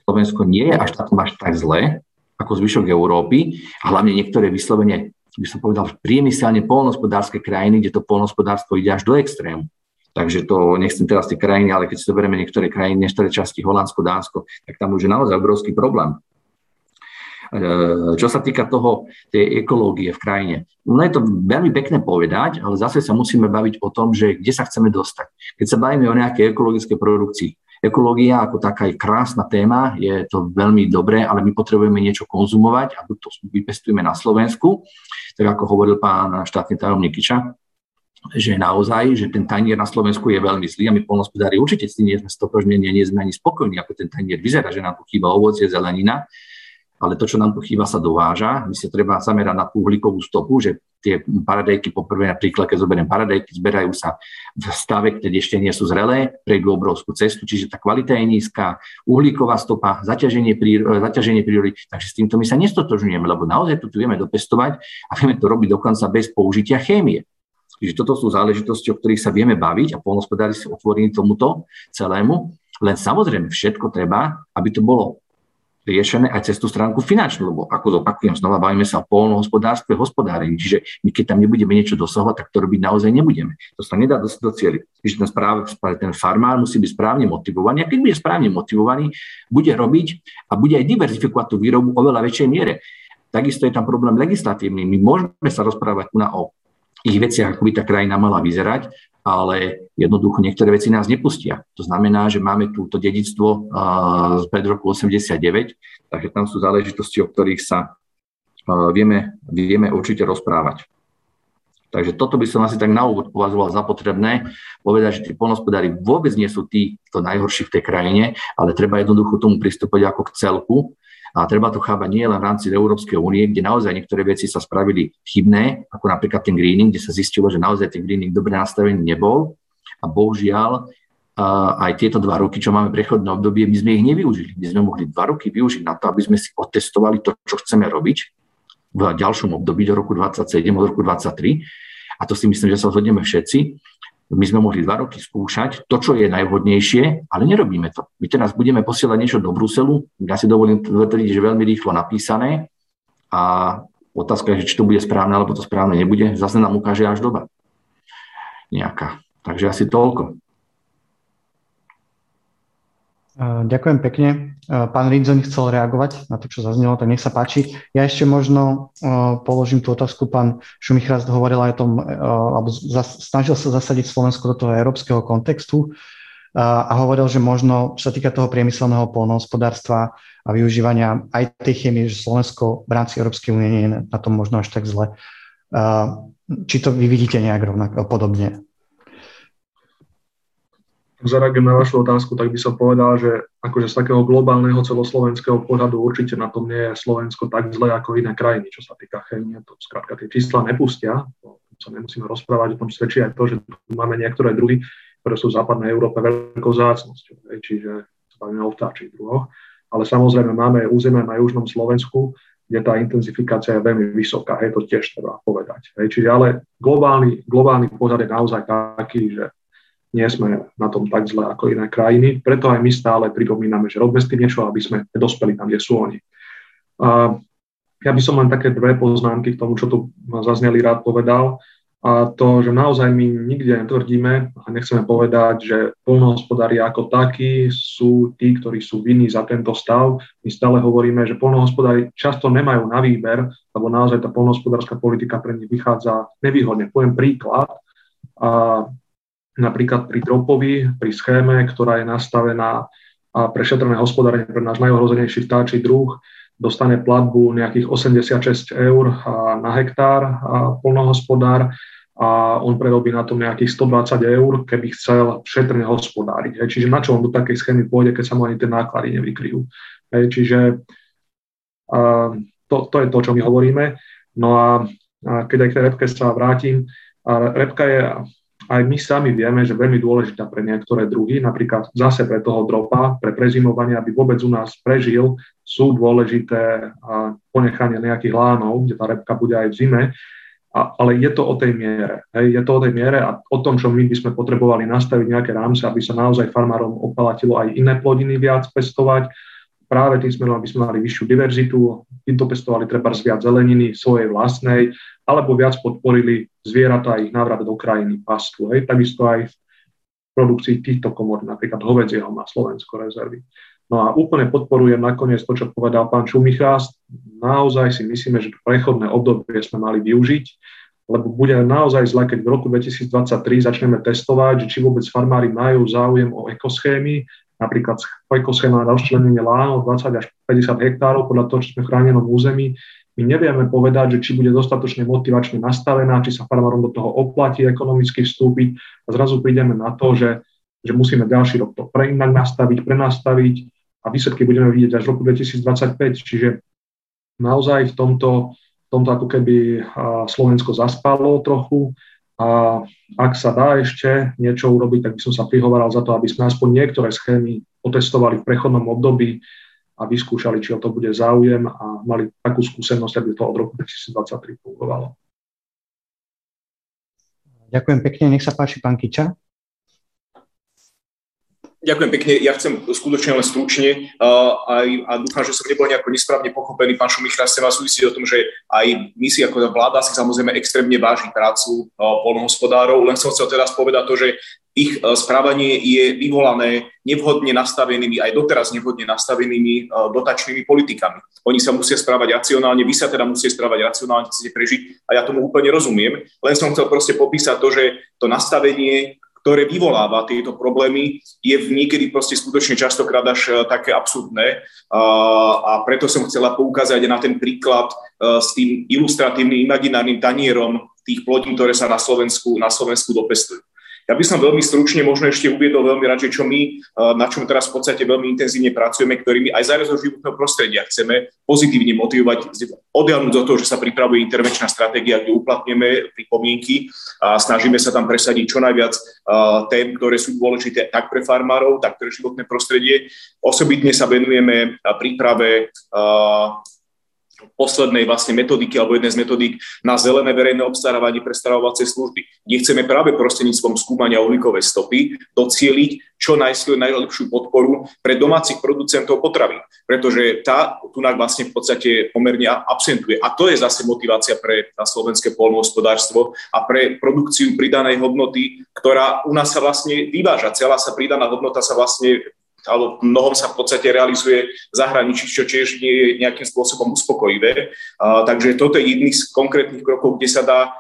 Slovensko nie je až takom až tak zle, ako zvyšok Európy a hlavne niektoré vyslovene, by som povedal, priemyselne polnospodárske krajiny, kde to polnospodárstvo ide až do extrému. Takže to nechcem teraz tie krajiny, ale keď si zoberieme niektoré krajiny, niektoré časti Holandsko, Dánsko, tak tam už je naozaj obrovský problém. E, čo sa týka toho, tej ekológie v krajine. No je to veľmi pekné povedať, ale zase sa musíme baviť o tom, že kde sa chceme dostať. Keď sa bavíme o nejakej ekologickej produkcii, Ekológia ako taká je krásna téma, je to veľmi dobré, ale my potrebujeme niečo konzumovať a to vypestujeme na Slovensku, tak ako hovoril pán štátny tajomník Kiča, že naozaj, že ten tanier na Slovensku je veľmi zlý a my polnospodári určite s tým nie sme stotožnení, nie sme ani spokojní, ako ten tanier vyzerá, že nám tu chýba ovocie, zelenina, ale to, čo nám tu chýba, sa dováža. My sa treba zamerať na tú uhlíkovú stopu, že tie paradejky, poprvé napríklad, keď zoberiem paradejky, zberajú sa v stave, keď ešte nie sú zrelé, prejdú obrovskú cestu, čiže tá kvalita je nízka, uhlíková stopa, zaťaženie, príro, zaťaženie prírody, takže s týmto my sa nestotožňujeme, lebo naozaj tu vieme dopestovať a vieme to robiť dokonca bez použitia chémie. Čiže toto sú záležitosti, o ktorých sa vieme baviť a polnospodári sú otvorení tomuto celému. Len samozrejme všetko treba, aby to bolo riešené aj cez tú stránku finančnú, lebo ako zopakujem, znova bavíme sa o polnohospodárstve, hospodárení, čiže my keď tam nebudeme niečo dosahovať, tak to robiť naozaj nebudeme. To sa nedá do, do cieľi. Čiže ten, správ, ten farmár musí byť správne motivovaný a keď bude správne motivovaný, bude robiť a bude aj diverzifikovať tú výrobu o veľa väčšej miere. Takisto je tam problém legislatívny. My môžeme sa rozprávať na o ich veciach, ako by tá krajina mala vyzerať, ale jednoducho niektoré veci nás nepustia. To znamená, že máme túto dedictvo z pred roku 89, takže tam sú záležitosti, o ktorých sa vieme, vieme určite rozprávať. Takže toto by som asi tak na úvod považoval za potrebné, povedať, že tí polnospodári vôbec nie sú tí, to najhorší v tej krajine, ale treba jednoducho tomu pristúpať ako k celku a treba to chápať nie len v rámci Európskej únie, kde naozaj niektoré veci sa spravili chybné, ako napríklad ten greening, kde sa zistilo, že naozaj ten greening dobre nastavený nebol. A bohužiaľ, aj tieto dva roky, čo máme prechodné obdobie, my sme ich nevyužili. My sme mohli dva roky využiť na to, aby sme si otestovali to, čo chceme robiť v ďalšom období do roku 27, od roku 23. A to si myslím, že sa zhodneme všetci. My sme mohli dva roky skúšať to, čo je najvhodnejšie, ale nerobíme to. My teraz budeme posielať niečo do Bruselu, ja si dovolím tvrdiť, že veľmi rýchlo napísané a otázka je, či to bude správne, alebo to správne nebude. Zase nám ukáže až doba nejaká. Takže asi toľko. Ďakujem pekne. Pán Rinzoň chcel reagovať na to, čo zaznelo, tak nech sa páči. Ja ešte možno položím tú otázku. Pán Šumichrast hovoril aj o tom, alebo snažil sa zasadiť Slovensko do toho európskeho kontextu a hovoril, že možno, čo sa týka toho priemyselného polnohospodárstva a využívania aj tej chémie, že Slovensko v rámci Európskej únie nie je na tom možno až tak zle. Či to vy vidíte nejak rovnako, podobne? Zareagujem na vašu otázku, tak by som povedal, že akože z takého globálneho celoslovenského pohľadu určite na tom nie je Slovensko tak zle ako iné krajiny, čo sa týka chémie. To skrátka tie čísla nepustia, to sa nemusíme rozprávať, o tom svedčí aj to, že tu máme niektoré druhy, ktoré sú v západnej Európe veľkou zácnosťou, čiže sa bavíme o vtáčich druhoch. Ale samozrejme máme územie na južnom Slovensku, kde tá intenzifikácia je veľmi vysoká, je to tiež treba povedať. Hej. Čiže ale globálny, globálny pohľad je naozaj taký, že nie sme na tom tak zle ako iné krajiny. Preto aj my stále pripomíname, že robme s tým niečo, aby sme dospeli tam, kde sú oni. A ja by som len také dve poznámky k tomu, čo tu zazneli, rád povedal. A to, že naozaj my nikde netvrdíme a nechceme povedať, že polnohospodári ako takí sú tí, ktorí sú vinní za tento stav. My stále hovoríme, že polnohospodári často nemajú na výber, lebo naozaj tá polnohospodárska politika pre nich vychádza nevýhodne. Poviem príklad. A napríklad pri dropovi, pri schéme, ktorá je nastavená pre šetrné hospodárenie pre náš najohrozenejší vtáčí druh, dostane platbu nejakých 86 eur na hektár polnohospodár a on prerobí na tom nejakých 120 eur, keby chcel šetrne hospodáriť. Čiže na čo on do takej schémy pôjde, keď sa mu ani tie náklady nevykryjú. Čiže a, to, to je to, čo my hovoríme. No a, a keď aj k tej repke sa vrátim, a repka je aj my sami vieme, že veľmi dôležitá pre niektoré druhy, napríklad zase pre toho dropa, pre prezimovanie, aby vôbec u nás prežil, sú dôležité ponechanie nejakých lánov, kde tá repka bude aj v zime, a, ale je to o tej miere. Hej, je to o tej miere a o tom, čo my by sme potrebovali nastaviť nejaké rámce, aby sa naozaj farmárom opalatilo aj iné plodiny viac pestovať, práve tým smerom, aby sme mali vyššiu diverzitu, týmto pestovali treba viac zeleniny svojej vlastnej, alebo viac podporili zvieratá a ich návrat do krajiny pastu. Hej. Takisto aj v produkcii týchto komor, napríklad hovedzieho má Slovensko rezervy. No a úplne podporujem nakoniec to, čo povedal pán Čumichás. Naozaj si myslíme, že to prechodné obdobie sme mali využiť, lebo bude naozaj zle, keď v roku 2023 začneme testovať, či vôbec farmári majú záujem o ekoschémy, napríklad ekoschéma na rozčlenenie lánov 20 až 50 hektárov podľa toho, čo sme v chránenom území. My nevieme povedať, že či bude dostatočne motivačne nastavená, či sa farmárom do toho oplatí ekonomicky vstúpiť a zrazu prídeme na to, že, že musíme ďalší rok to preinak nastaviť, prenastaviť a výsledky budeme vidieť až v roku 2025. Čiže naozaj v tomto, v tomto ako keby Slovensko zaspalo trochu a ak sa dá ešte niečo urobiť, tak by som sa prihovaral za to, aby sme aspoň niektoré schémy otestovali v prechodnom období a vyskúšali, či o to bude záujem a mali takú skúsenosť, aby to od roku 2023 fungovalo. Ďakujem pekne, nech sa páči pán Kiča. Ďakujem pekne. Ja chcem skutočne len stručne uh, aj, a dúfam, že som nebol nejako nesprávne pochopený. Pán Šumichra, chcem vás súvisieť o tom, že aj my si ako vláda si samozrejme extrémne váži prácu uh, polnohospodárov. Len som chcel teraz povedať to, že ich uh, správanie je vyvolané nevhodne nastavenými, aj doteraz nevhodne nastavenými uh, dotačnými politikami. Oni sa musia správať racionálne, vy sa teda musíte správať racionálne, chcete prežiť a ja tomu úplne rozumiem. Len som chcel proste popísať to, že to nastavenie ktoré vyvoláva tieto problémy, je v niekedy proste skutočne častokrát až e, také absurdné. A preto som chcela poukázať na ten príklad s tým ilustratívnym imaginárnym tanierom tých plodín, ktoré sa na Slovensku, na Slovensku dopestujú. Ja by som veľmi stručne možno ešte uviedol veľmi rád, že čo my, eh, na čom teraz v podstate veľmi intenzívne pracujeme, ktorými aj za rezort životného prostredia chceme pozitívne motivovať, odjavnúť do toho, že sa pripravuje intervenčná stratégia, kde uplatníme pripomienky a snažíme sa tam presadiť čo najviac eh, tém, ktoré sú dôležité tak pre farmárov, tak pre životné prostredie. Osobitne sa venujeme príprave eh, poslednej vlastne metodiky alebo jednej z metodík na zelené verejné obstarávanie pre staravovacie služby, kde chceme práve prostredníctvom skúmania uhlíkovej stopy docieliť čo najlepšiu podporu pre domácich producentov potravín, pretože tá tu vlastne v podstate pomerne absentuje. A to je zase motivácia pre slovenské polnohospodárstvo a pre produkciu pridanej hodnoty, ktorá u nás sa vlastne vyváža. Celá sa pridaná hodnota sa vlastne alebo mnohom sa v podstate realizuje v zahraničí, čo tiež nie je nejakým spôsobom uspokojivé. Takže toto je jedný z konkrétnych krokov, kde sa dá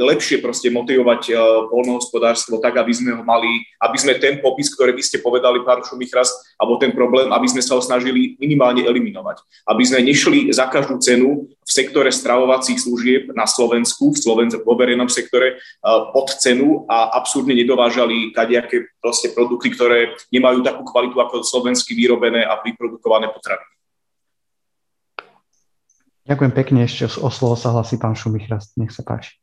lepšie proste motivovať polnohospodárstvo tak, aby sme ho mali, aby sme ten popis, ktorý by ste povedali, pán Šumichras, alebo ten problém, aby sme sa ho snažili minimálne eliminovať. Aby sme nešli za každú cenu v sektore stravovacích služieb na Slovensku, v Slovensku, vo verejnom sektore pod cenu a absurdne nedovážali kadejaké proste produkty, ktoré nemajú takú kvalitu ako slovensky vyrobené a vyprodukované potraviny. Ďakujem pekne, ešte o slovo sa hlasí pán Šumichrast, nech sa páči.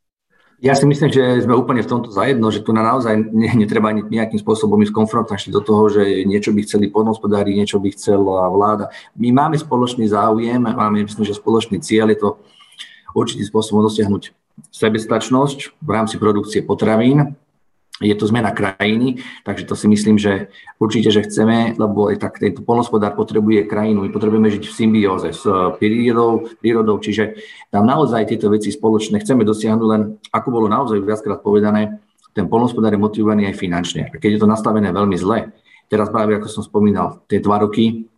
Ja si myslím, že sme úplne v tomto zajedno, že tu na naozaj netreba nejakým spôsobom ísť konfrontačne do toho, že niečo by chceli poľnohospodári, niečo by chcela vláda. My máme spoločný záujem, máme myslím, že spoločný cieľ, je to určitým spôsobom dosiahnuť sebestačnosť v rámci produkcie potravín je to zmena krajiny, takže to si myslím, že určite, že chceme, lebo aj tak tento polnospodár potrebuje krajinu, my potrebujeme žiť v symbióze s eh, prírodou, prírodou, čiže tam naozaj tieto veci spoločné chceme dosiahnuť, len ako bolo naozaj viackrát povedané, ten polnospodár je motivovaný aj finančne. A keď je to nastavené veľmi zle, teraz práve ako som spomínal, tie dva roky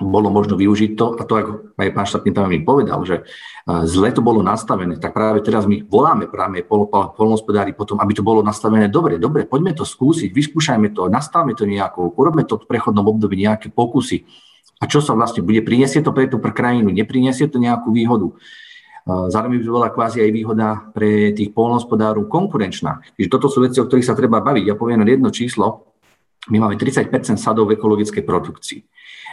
bolo možno využiť to, a to ako aj pán štátny tajomník povedal, že zle to bolo nastavené, tak práve teraz my voláme práve polnospodári potom, aby to bolo nastavené dobre, dobre, poďme to skúsiť, vyskúšajme to, nastavme to nejako, urobme to v prechodnom období nejaké pokusy. A čo sa vlastne bude? Prinesie to pre tú krajinu, neprinesie to nejakú výhodu. Zároveň by bola kvázi aj výhoda pre tých polnospodárov konkurenčná. Čiže toto sú veci, o ktorých sa treba baviť. Ja poviem jedno číslo. My máme 30 sadov v ekologickej produkcii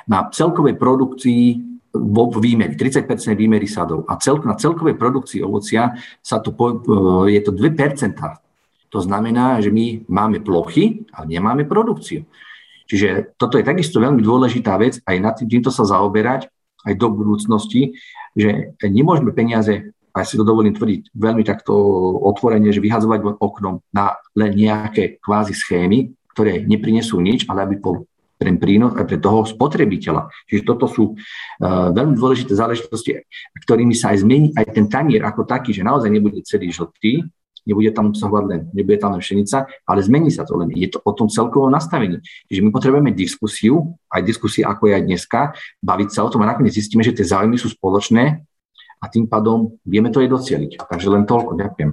na celkovej produkcii vo výmeri, 30% výmery sadov a cel, na celkovej produkcii ovocia sa to, e, je to 2%. To znamená, že my máme plochy, ale nemáme produkciu. Čiže toto je takisto veľmi dôležitá vec, aj nad týmto sa zaoberať, aj do budúcnosti, že nemôžeme peniaze, aj si to dovolím tvrdiť veľmi takto otvorene, že vyhazovať oknom na len nejaké kvázi schémy, ktoré neprinesú nič, ale aby po ten prínos aj pre toho spotrebiteľa. Čiže toto sú uh, veľmi dôležité záležitosti, ktorými sa aj zmení aj ten tanier ako taký, že naozaj nebude celý žltý, nebude tam obsahovať len, nebude tam len pšenica, ale zmení sa to len. Je to o tom celkovom nastavení. Čiže my potrebujeme diskusiu, aj diskusie ako je aj dneska, baviť sa o tom a nakoniec zistíme, že tie záujmy sú spoločné a tým pádom vieme to aj docieliť. Takže len toľko. Ďakujem.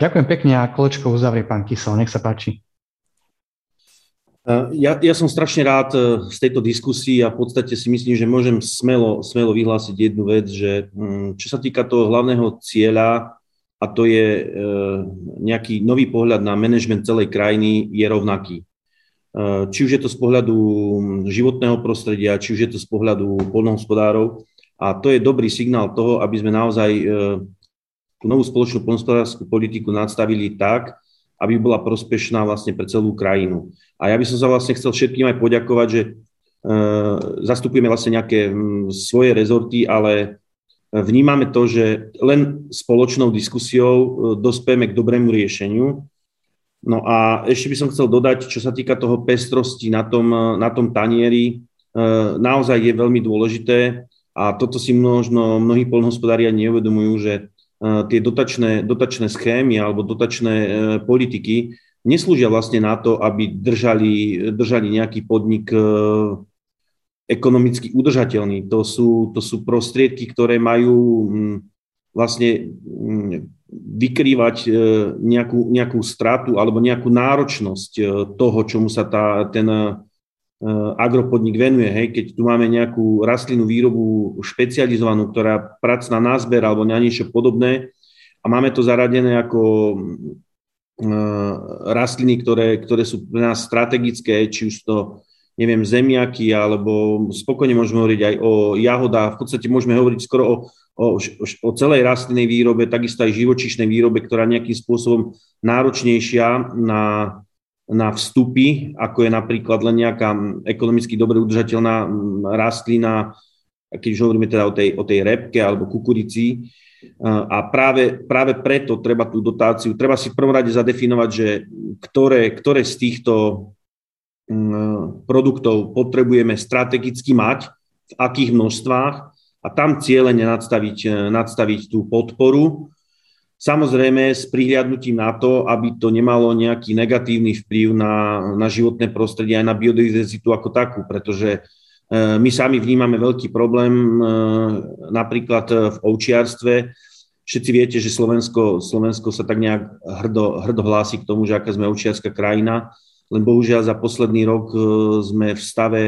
Ďakujem pekne a kolečko uzavrie pán Kysel. Nech sa páči. Ja, ja som strašne rád e, z tejto diskusii a v podstate si myslím, že môžem smelo, smelo vyhlásiť jednu vec, že mm, čo sa týka toho hlavného cieľa, a to je e, nejaký nový pohľad na manažment celej krajiny, je rovnaký. Či už je to z pohľadu životného prostredia, či už je to z pohľadu polnohospodárov. A to je dobrý signál toho, aby sme naozaj tú novú spoločnú polnohospodárskú politiku nadstavili tak, aby bola prospešná vlastne pre celú krajinu. A ja by som sa vlastne chcel všetkým aj poďakovať, že e, zastupujeme vlastne nejaké svoje rezorty, ale vnímame to, že len spoločnou diskusiou e, dospieme k dobrému riešeniu. No a ešte by som chcel dodať, čo sa týka toho pestrosti na tom, na tom tanieri, naozaj je veľmi dôležité a toto si možno mnohí polnohospodária neuvedomujú, že tie dotačné, dotačné schémy alebo dotačné politiky neslúžia vlastne na to, aby držali, držali nejaký podnik e, ekonomicky udržateľný. To sú, to sú prostriedky, ktoré majú mm, vlastne mm, vykrývať e, nejakú, nejakú stratu alebo nejakú náročnosť e, toho, čomu sa tá, ten agropodnik venuje. Hej. Keď tu máme nejakú rastlinnú výrobu špecializovanú, ktorá prac na názber alebo na niečo podobné a máme to zaradené ako Eh, rastliny, ktoré, ktoré sú pre nás strategické, či už to, neviem, zemiaky, alebo spokojne môžeme hovoriť aj o jahodách. V podstate môžeme hovoriť skoro o, o, o celej rastlinnej výrobe, takisto aj živočišnej výrobe, ktorá nejakým spôsobom náročnejšia na, na vstupy, ako je napríklad len nejaká ekonomicky dobre udržateľná rastlina, keď už hovoríme teda o tej, o tej repke alebo kukurici, a práve, práve preto treba tú dotáciu, treba si v prvom rade zadefinovať, že ktoré, ktoré z týchto produktov potrebujeme strategicky mať, v akých množstvách a tam cieľene nadstaviť, nadstaviť tú podporu. Samozrejme s prihliadnutím na to, aby to nemalo nejaký negatívny vplyv na, na životné prostredie aj na biodiverzitu ako takú, pretože E, my sami vnímame veľký problém e, napríklad e, v ovčiarstve. Všetci viete, že Slovensko, Slovensko sa tak nejak hrdo, hrdo hlási k tomu, že aká sme ovčiarská krajina, len bohužiaľ za posledný rok sme v stave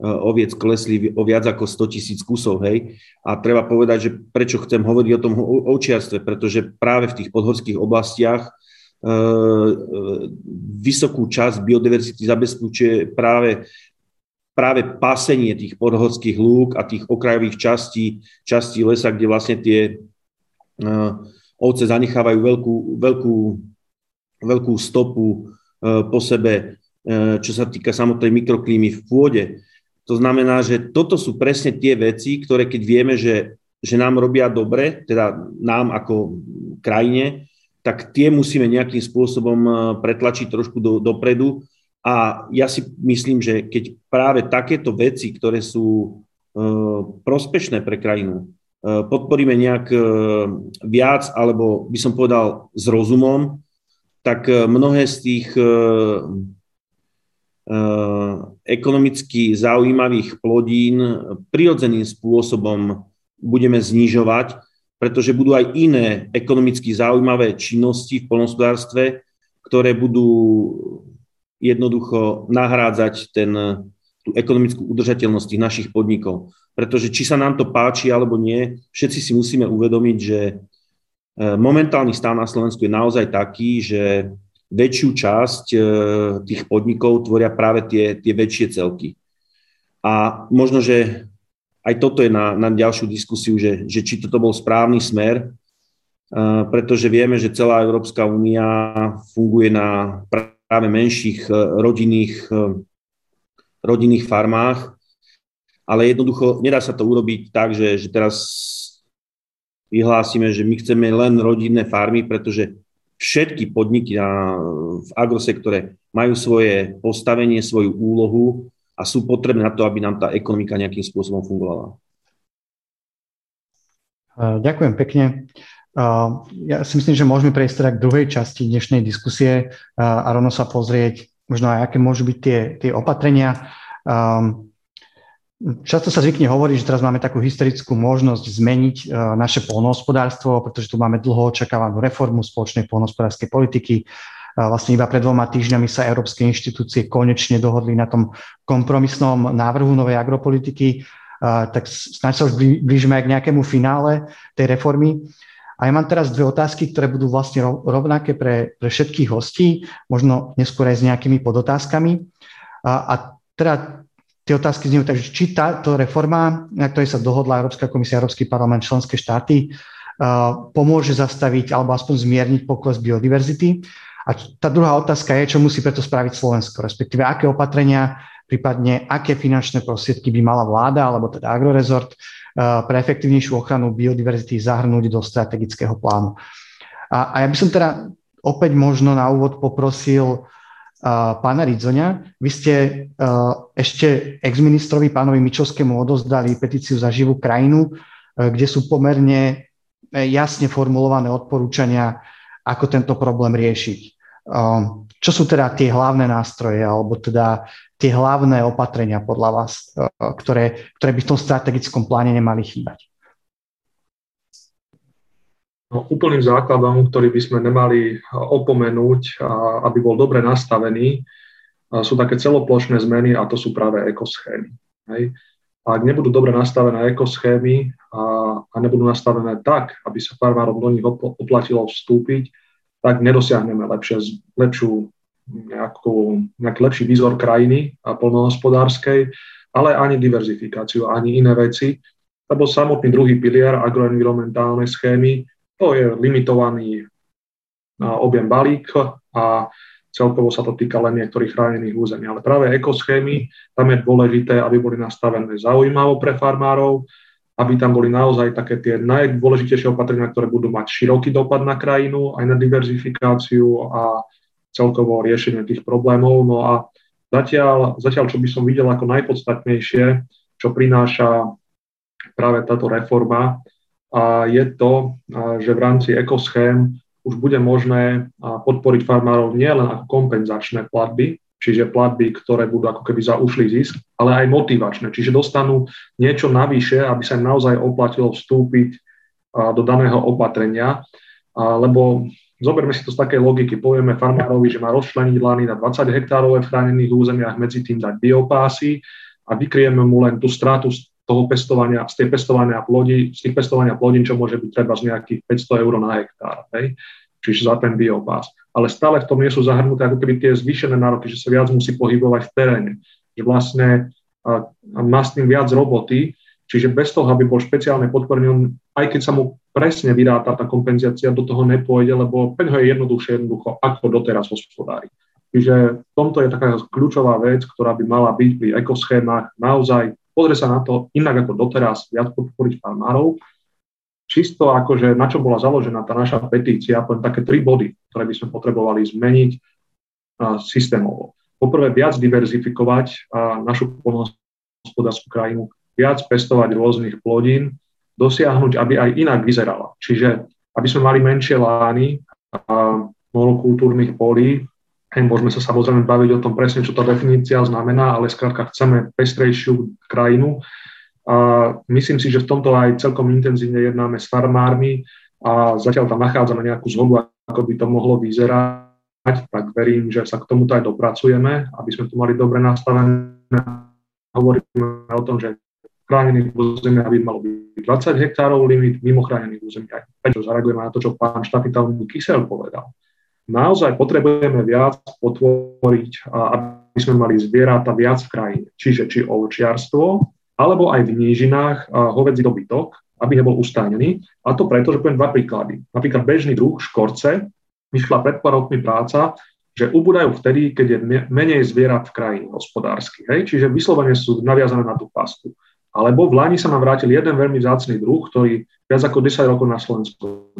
oviec klesli o viac ako 100 tisíc kusov, hej. A treba povedať, že prečo chcem hovoriť o tom ovčiarstve, pretože práve v tých podhorských oblastiach vysokú časť biodiverzity zabezpečuje práve práve pasenie tých podhorských lúk a tých okrajových častí, častí lesa, kde vlastne tie ovce zanechávajú veľkú, veľkú, veľkú stopu po sebe, čo sa týka samotnej mikroklímy v pôde. To znamená, že toto sú presne tie veci, ktoré keď vieme, že, že nám robia dobre, teda nám ako krajine, tak tie musíme nejakým spôsobom pretlačiť trošku do, dopredu. A ja si myslím, že keď práve takéto veci, ktoré sú e, prospešné pre krajinu, e, podporíme nejak e, viac, alebo by som povedal s rozumom, tak mnohé z tých ekonomicky zaujímavých plodín prirodzeným spôsobom budeme znižovať, pretože budú aj iné ekonomicky zaujímavé činnosti v polnospodárstve, ktoré budú jednoducho nahrádzať ten, tú ekonomickú udržateľnosť tých našich podnikov. Pretože či sa nám to páči alebo nie, všetci si musíme uvedomiť, že e, momentálny stav na Slovensku je naozaj taký, že väčšiu časť e, tých podnikov tvoria práve tie, tie väčšie celky. A možno, že aj toto je na, na ďalšiu diskusiu, že, že či toto bol správny smer, e, pretože vieme, že celá Európska únia funguje na práve menších e, rodinných, rodinných farmách, ale jednoducho nedá sa to urobiť tak, že, že teraz vyhlásime, že my chceme len rodinné farmy, pretože všetky podniky na, v agrosektore majú svoje postavenie, svoju úlohu a sú potrebné na to, aby nám tá ekonomika nejakým spôsobom fungovala. Ďakujem pekne. Ja si myslím, že môžeme prejsť teda k druhej časti dnešnej diskusie a rovno sa pozrieť možno aj, aké môžu byť tie, tie opatrenia. Často sa zvykne hovoriť, že teraz máme takú historickú možnosť zmeniť naše polnohospodárstvo, pretože tu máme dlho očakávanú reformu spoločnej polnohospodárskej politiky. Vlastne iba pred dvoma týždňami sa európske inštitúcie konečne dohodli na tom kompromisnom návrhu novej agropolitiky, tak snáď sa už blížime aj k nejakému finále tej reformy. A ja mám teraz dve otázky, ktoré budú vlastne rovnaké pre, pre všetkých hostí, možno neskôr aj s nejakými podotázkami. A, a teda tie otázky zniejú takže či táto reforma, na ktorej sa dohodla Európska komisia, Európsky parlament, členské štáty, uh, pomôže zastaviť alebo aspoň zmierniť pokles biodiverzity. A tá druhá otázka je, čo musí preto spraviť Slovensko, respektíve aké opatrenia prípadne aké finančné prostriedky by mala vláda alebo teda agrorezort pre efektívnejšiu ochranu biodiverzity zahrnúť do strategického plánu. A, a ja by som teda opäť možno na úvod poprosil pána Ridzoňa. Vy ste ešte exministrovi pánovi Mičovskému odozdali petíciu za živú krajinu, kde sú pomerne e, jasne formulované odporúčania, ako tento problém riešiť. Čo sú teda tie hlavné nástroje, alebo teda tie hlavné opatrenia podľa vás, ktoré, ktoré by v tom strategickom pláne nemali chýbať? No, úplným základom, ktorý by sme nemali opomenúť, aby bol dobre nastavený, sú také celoplošné zmeny a to sú práve ekoschémy. Hej. Ak nebudú dobre nastavené ekoschémy a, a nebudú nastavené tak, aby sa farmárom do nich oplatilo vstúpiť, tak nedosiahneme lepšie, lepšiu, nejakú, nejaký lepší výzor krajiny a polnohospodárskej, ale ani diverzifikáciu, ani iné veci, lebo samotný druhý pilier agroenvironmentálnej schémy to je limitovaný objem balík a celkovo sa to týka len niektorých chránených území. Ale práve ekoschémy, tam je dôležité, aby boli nastavené zaujímavo pre farmárov, aby tam boli naozaj také tie najdôležitejšie opatrenia, ktoré budú mať široký dopad na krajinu, aj na diverzifikáciu a celkovo riešenie tých problémov. No a zatiaľ, zatiaľ čo by som videl ako najpodstatnejšie, čo prináša práve táto reforma, je to, že v rámci ekoschém už bude možné podporiť farmárov nielen ako kompenzačné platby, čiže platby, ktoré budú ako keby za ušlý zisk, ale aj motivačné, čiže dostanú niečo navyše, aby sa im naozaj oplatilo vstúpiť do daného opatrenia, lebo zoberme si to z takej logiky, povieme farmárovi, že má rozčleniť lany na 20 hektárov v chránených územiach, medzi tým dať biopásy a vykrieme mu len tú stratu toho pestovania, z tej pestovania plodí, z tých pestovania plodín, čo môže byť treba z nejakých 500 eur na hektár, hej? čiže za ten biopás. Ale stále v tom nie sú zahrnuté ako keby tie zvýšené nároky, že sa viac musí pohybovať v teréne, že vlastne a, a má s tým viac roboty, čiže bez toho, aby bol špeciálne podporený, on, aj keď sa mu presne vyráta tá kompenzácia, do toho nepôjde, lebo pre je jednoduchšie jednoducho, ako doteraz hospodári. Čiže v tomto je taká kľúčová vec, ktorá by mala byť pri ekoschémach naozaj pozrie sa na to inak ako doteraz, viac podporiť farmárov. Čisto akože na čo bola založená tá naša petícia, poviem také tri body, ktoré by sme potrebovali zmeniť a, systémovo. Poprvé viac diverzifikovať našu polnohospodárskú krajinu, viac pestovať rôznych plodín, dosiahnuť, aby aj inak vyzerala. Čiže aby sme mali menšie lány a monokultúrnych polí, Môžeme sa samozrejme baviť o tom presne, čo tá definícia znamená, ale skrátka chceme pestrejšiu krajinu. A myslím si, že v tomto aj celkom intenzívne jednáme s farmármi a zatiaľ tam nachádzame nejakú zhodu, ako by to mohlo vyzerať, tak verím, že sa k tomuto aj dopracujeme, aby sme to mali dobre nastavené. Hovoríme o tom, že chránených území by malo byť 20 hektárov limit, mimo chránených území aj 5. Zareagujeme na to, čo pán štapitalný Kysel povedal naozaj potrebujeme viac potvoriť, aby sme mali zvieratá viac v krajine. Čiže či ovčiarstvo, alebo aj v nížinách hovedzí dobytok, aby nebol ustánený. A to preto, že poviem dva príklady. Napríklad bežný druh škorce, vyšla pred pár rokmi práca, že ubúdajú vtedy, keď je menej zvierat v krajine hospodársky. Hej? Čiže vyslovene sú naviazané na tú pastu. Alebo v Lani sa nám vrátil jeden veľmi vzácný druh, ktorý viac ako 10 rokov na Slovensku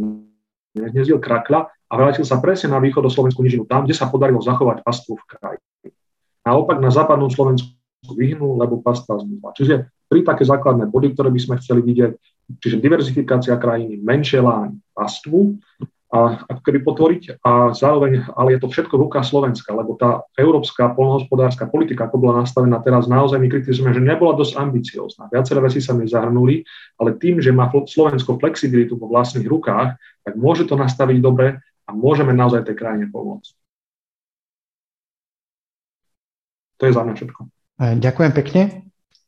nezdil krakla a vrátil sa presne na východoslovenskú nižinu, tam, kde sa podarilo zachovať pastvu v kraji. Naopak na západnom Slovensku vyhnul, lebo pastva zmizla. Čiže tri také základné body, ktoré by sme chceli vidieť, čiže diverzifikácia krajiny, menšie láň, pastvu a ako keby potvoriť a zároveň, ale je to všetko rukách Slovenska, lebo tá európska polnohospodárska politika, ako bola nastavená teraz, naozaj my kritizujeme, že nebola dosť ambiciózna. Viaceré veci sa mi zahrnuli, ale tým, že má Slovensko flexibilitu vo vlastných rukách, tak môže to nastaviť dobre a môžeme naozaj tej krajine pomôcť. To je za mňa všetko. E, ďakujem pekne.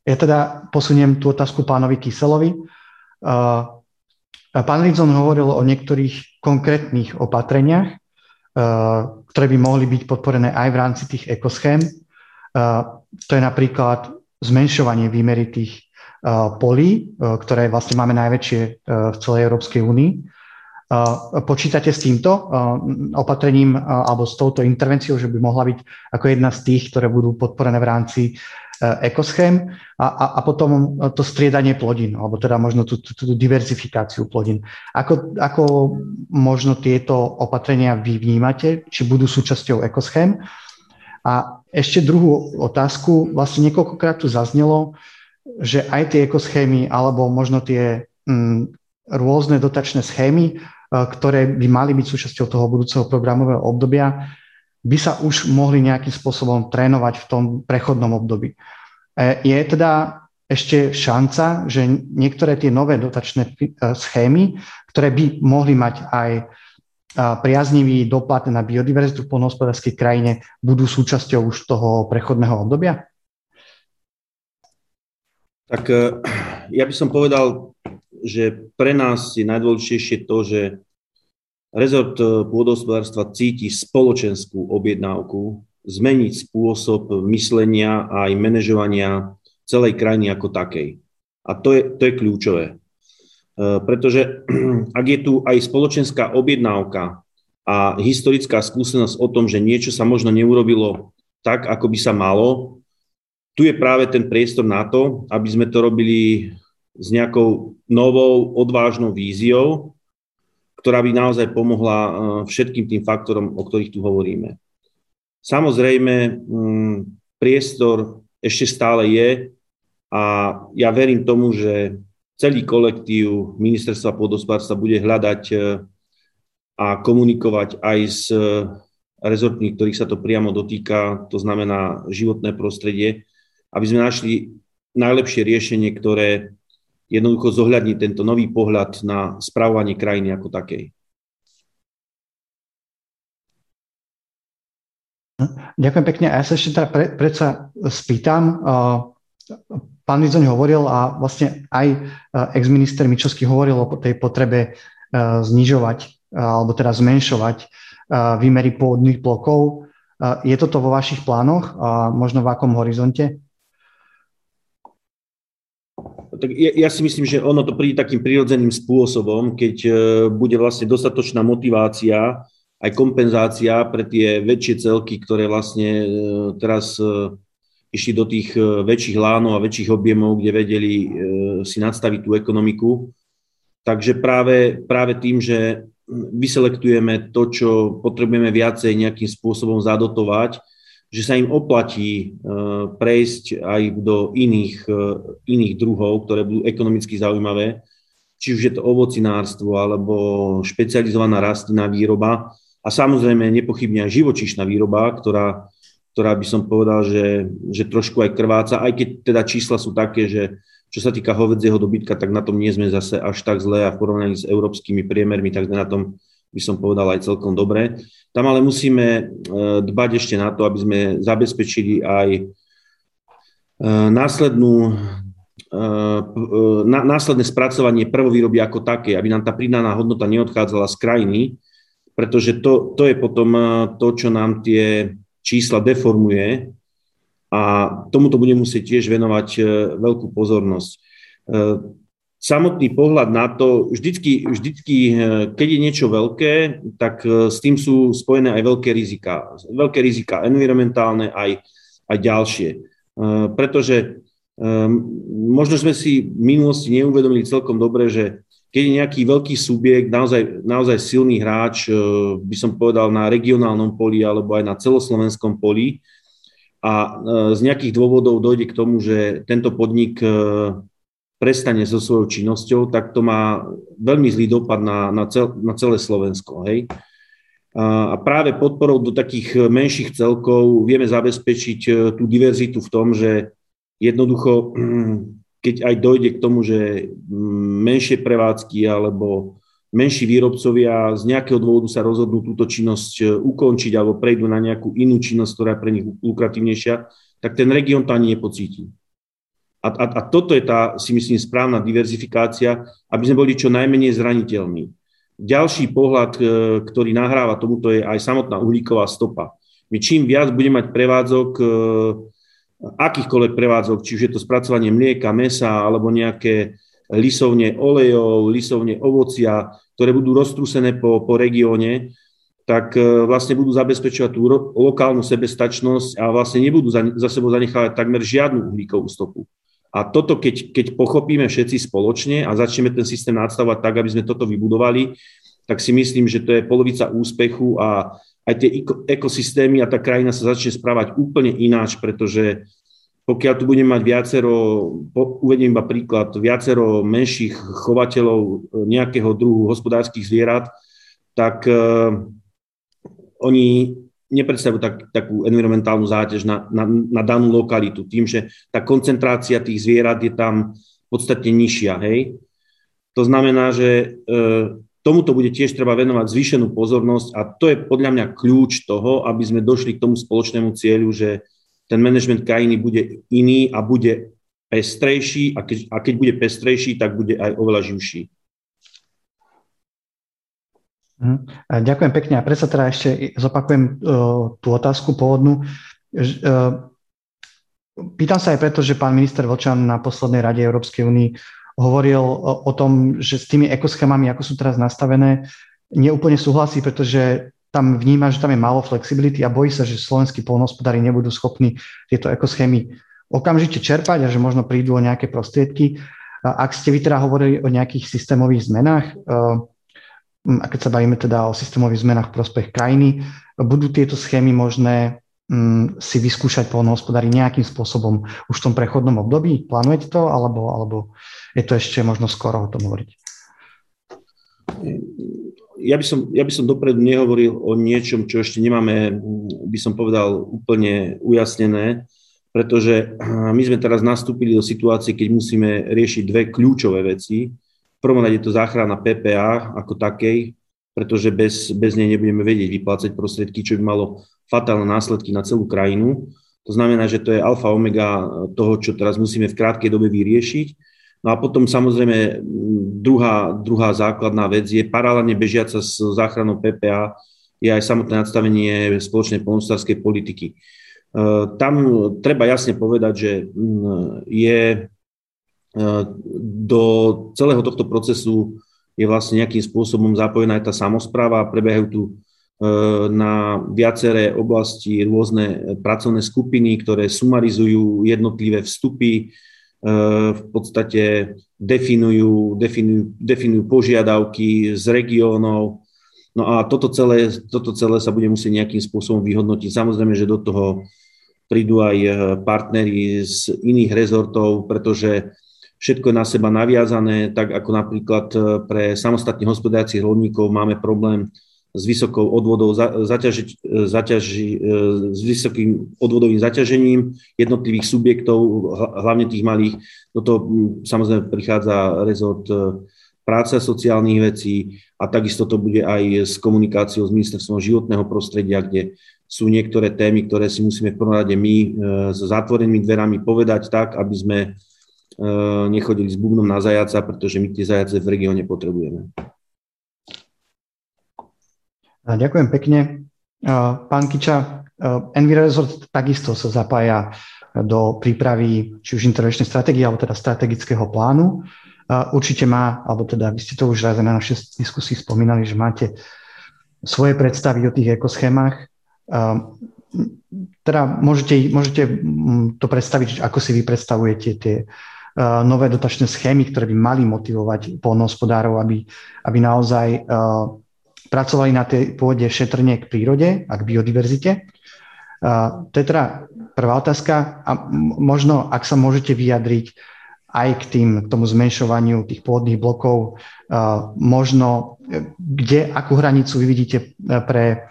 Ja teda posuniem tú otázku pánovi Kyselovi. E, pán Ridzon hovoril o niektorých konkrétnych opatreniach, e, ktoré by mohli byť podporené aj v rámci tých ekoschém. To je napríklad zmenšovanie výmery tých polí, ktoré vlastne máme najväčšie v celej Európskej únii Počítate s týmto opatrením alebo s touto intervenciou, že by mohla byť ako jedna z tých, ktoré budú podporené v rámci ekoschém a, a, a potom to striedanie plodín, alebo teda možno tú, tú, tú diverzifikáciu plodín. Ako, ako možno tieto opatrenia vy vnímate, či budú súčasťou ekoschém? A ešte druhú otázku, vlastne niekoľkokrát tu zaznelo, že aj tie ekoschémy alebo možno tie mm, rôzne dotačné schémy E, ktoré by mali byť súčasťou toho budúceho programového obdobia, by sa už mohli nejakým spôsobom trénovať v tom prechodnom období. E, je teda ešte šanca, že niektoré tie nové dotačné e, schémy, ktoré by mohli mať aj priaznivý dopad na biodiverzitu v polnohospodárskej krajine, budú súčasťou už toho prechodného obdobia? Tak ja by som povedal že pre nás je najdôležitejšie to, že rezort eh, pôdohospodárstva cíti spoločenskú objednávku zmeniť spôsob myslenia a aj manažovania celej krajiny ako takej. A to je, to je kľúčové. Eh, pretože ak je tu aj spoločenská objednávka a historická skúsenosť o tom, že niečo sa možno neurobilo tak, ako by sa malo, tu je práve ten priestor na to, aby sme to robili s nejakou novou, odvážnou víziou, ktorá by naozaj pomohla eh, všetkým tým faktorom, o ktorých tu hovoríme. Samozrejme, mm, priestor ešte stále je a ja verím tomu, že celý kolektív ministerstva pôdospárstva bude hľadať eh, a komunikovať aj s eh, rezortmi, ktorých sa to priamo dotýka, to znamená životné prostredie, aby sme našli najlepšie riešenie, ktoré jednoducho zohľadniť tento nový pohľad na správovanie krajiny ako takej. Ďakujem pekne. A ja sa ešte teda pre, predsa spýtam, pán Lizoň hovoril a vlastne aj ex-minister Mičovský hovoril o tej potrebe znižovať alebo teda zmenšovať výmery pôvodných blokov. Je toto vo vašich plánoch a možno v akom horizonte? Tak ja, ja si myslím, že ono to príde takým prirodzeným spôsobom, keď uh, bude vlastne dostatočná motivácia, aj kompenzácia pre tie väčšie celky, ktoré vlastne uh, teraz uh, išli do tých väčších lánov a väčších objemov, kde vedeli si nadstaviť tú ekonomiku. Takže práve, práve tým, že vyselektujeme to, čo potrebujeme viacej nejakým spôsobom zadotovať, že sa im oplatí e, prejsť aj do iných, e, iných druhov, ktoré budú ekonomicky zaujímavé, či už je to ovocinárstvo alebo špecializovaná rastlinná výroba. A samozrejme nepochybne aj živočíšna výroba, ktorá, ktorá by som povedal, že, že trošku aj krváca, aj keď teda čísla sú také, že čo sa týka hovedzieho dobytka, tak na tom nie sme zase až tak zle a v porovnaní s európskymi priemermi, tak na tom by som povedal aj celkom dobre. Tam ale musíme e, dbať ešte na to, aby sme zabezpečili aj e, následnú, e, následné spracovanie prvovýroby ako také, aby nám tá pridaná hodnota neodchádzala z krajiny, pretože to, to je potom to, čo nám tie čísla deformuje a tomuto budeme musieť tiež venovať veľkú pozornosť samotný pohľad na to, vždycky, vždycky, eh, keď je niečo veľké, tak eh, s tým sú spojené aj veľké rizika. Veľké rizika environmentálne aj, aj ďalšie. Eh, pretože možno sme si v minulosti neuvedomili celkom dobre, že keď je nejaký veľký subjekt, naozaj, naozaj silný hráč, by som povedal na regionálnom poli alebo aj na celoslovenskom poli, a z nejakých dôvodov dojde k tomu, že tento podnik prestane so svojou činnosťou, tak to má veľmi zlý dopad na, na, cel, na celé Slovensko. Hej? A práve podporou do takých menších celkov vieme zabezpečiť e, tú diverzitu v tom, že jednoducho, keď aj dojde k tomu, že menšie prevádzky alebo menší výrobcovia z nejakého dôvodu sa rozhodnú túto činnosť e, ukončiť alebo prejdú na nejakú inú činnosť, ktorá je pre nich lukratívnejšia, tak ten región to ani nepocíti. A, a, a toto je tá, si myslím, správna diverzifikácia, aby sme boli čo najmenej zraniteľní. Ďalší pohľad, e, ktorý nahráva tomuto, je aj samotná uhlíková stopa. My čím viac budeme mať prevádzok, e, akýchkoľvek prevádzok, či už je to spracovanie mlieka, mesa alebo nejaké lisovne olejov, lisovne ovocia, ktoré budú roztrúsené po, po regióne, tak e, vlastne budú zabezpečovať tú lokálnu sebestačnosť a vlastne nebudú za, za sebou zanechávať takmer žiadnu uhlíkovú stopu. A toto, keď, keď pochopíme všetci spoločne a začneme ten systém nadstavovať tak, aby sme toto vybudovali, tak si myslím, že to je polovica úspechu a aj tie ekosystémy a tá krajina sa začne správať úplne ináč, pretože pokiaľ tu budeme mať viacero, uvediem iba príklad, viacero menších chovateľov e, nejakého druhu hospodárskych zvierat, tak uh, oni nepredstavujú tak, takú environmentálnu záťaž na, na, na danú lokalitu, tým, že tá koncentrácia tých zvierat je tam podstatne nižšia. Hej? To znamená, že e, tomuto bude tiež treba venovať zvýšenú pozornosť a to je podľa mňa kľúč toho, aby sme došli k tomu spoločnému cieľu, že ten manažment krajiny bude iný a bude pestrejší a keď, a keď bude pestrejší, tak bude aj oveľa živší. Mhm. Ďakujem pekne. A predsa teda ešte zopakujem uh, tú otázku pôvodnú. Uh, pýtam sa aj preto, že pán minister Vočan na poslednej rade Európskej únii hovoril o, tom, že s tými ekoschémami, ako sú teraz nastavené, neúplne súhlasí, pretože tam vníma, že tam je málo flexibility a bojí sa, že slovenskí polnohospodári nebudú schopní tieto ekoschémy okamžite čerpať a že možno prídu o nejaké prostriedky. Ak ste vy teda hovorili o nejakých systémových zmenách, uh, a keď sa bavíme teda o systémových zmenách v prospech krajiny, budú tieto schémy možné si vyskúšať polnohospodári nejakým spôsobom už v tom prechodnom období? Plánujete to, alebo, alebo je to ešte možno skoro o tom hovoriť? Ja by, som, ja by som dopredu nehovoril o niečom, čo ešte nemáme, by som povedal, úplne ujasnené, pretože my sme teraz nastúpili do situácie, keď musíme riešiť dve kľúčové veci prvom rade to záchrana PPA ako takej, pretože bez, bez nej nebudeme vedieť vyplácať prostriedky, čo by malo fatálne následky na celú krajinu. To znamená, že to je alfa omega toho, čo teraz musíme v krátkej dobe vyriešiť. No a potom samozrejme druhá, druhá základná vec je paralelne bežiaca s záchranou PPA je aj samotné nadstavenie spoločnej polnospodárskej politiky. E, tam treba jasne povedať, že je do celého tohto procesu je vlastne nejakým spôsobom zapojená aj tá samozpráva. Prebiehajú tu e, na viaceré oblasti rôzne pracovné skupiny, ktoré sumarizujú jednotlivé vstupy, e, v podstate definujú, definujú, definujú požiadavky z regiónov. No a toto celé, toto celé sa bude musieť nejakým spôsobom vyhodnotiť. Samozrejme, že do toho prídu aj e, partnery z iných rezortov, pretože všetko na seba naviazané, tak ako napríklad e, pre samostatne hospodáriacich rolníkov máme problém s vysokou odvodou, zaťaži, e, zaťaži, e, s vysokým odvodovým zaťažením jednotlivých subjektov, hlavne tých malých. Toto samozrejme prichádza rezort práce a sociálnych vecí a takisto to bude aj s komunikáciou s ministerstvom životného prostredia, kde sú niektoré témy, ktoré si musíme v prvom rade my s zatvorenými dverami povedať tak, aby sme nechodili s bubnom na zajaca, pretože my tie zajace v regióne potrebujeme. Ďakujem pekne. Pán Kiča, Enviro Resort takisto sa zapája do prípravy či už intervenčnej stratégie, alebo teda strategického plánu. Určite má, alebo teda vy ste to už raz na našej diskusii spomínali, že máte svoje predstavy o tých ekoschémach. Teda môžete, môžete to predstaviť, ako si vy predstavujete tie nové dotačné schémy, ktoré by mali motivovať polnohospodárov, aby, aby naozaj uh, pracovali na tej pôde šetrne k prírode a k biodiverzite. Je teda prvá otázka a možno, ak sa môžete vyjadriť aj k, tým, k tomu zmenšovaniu tých pôdnych blokov, možno kde, akú hranicu vy vidíte pre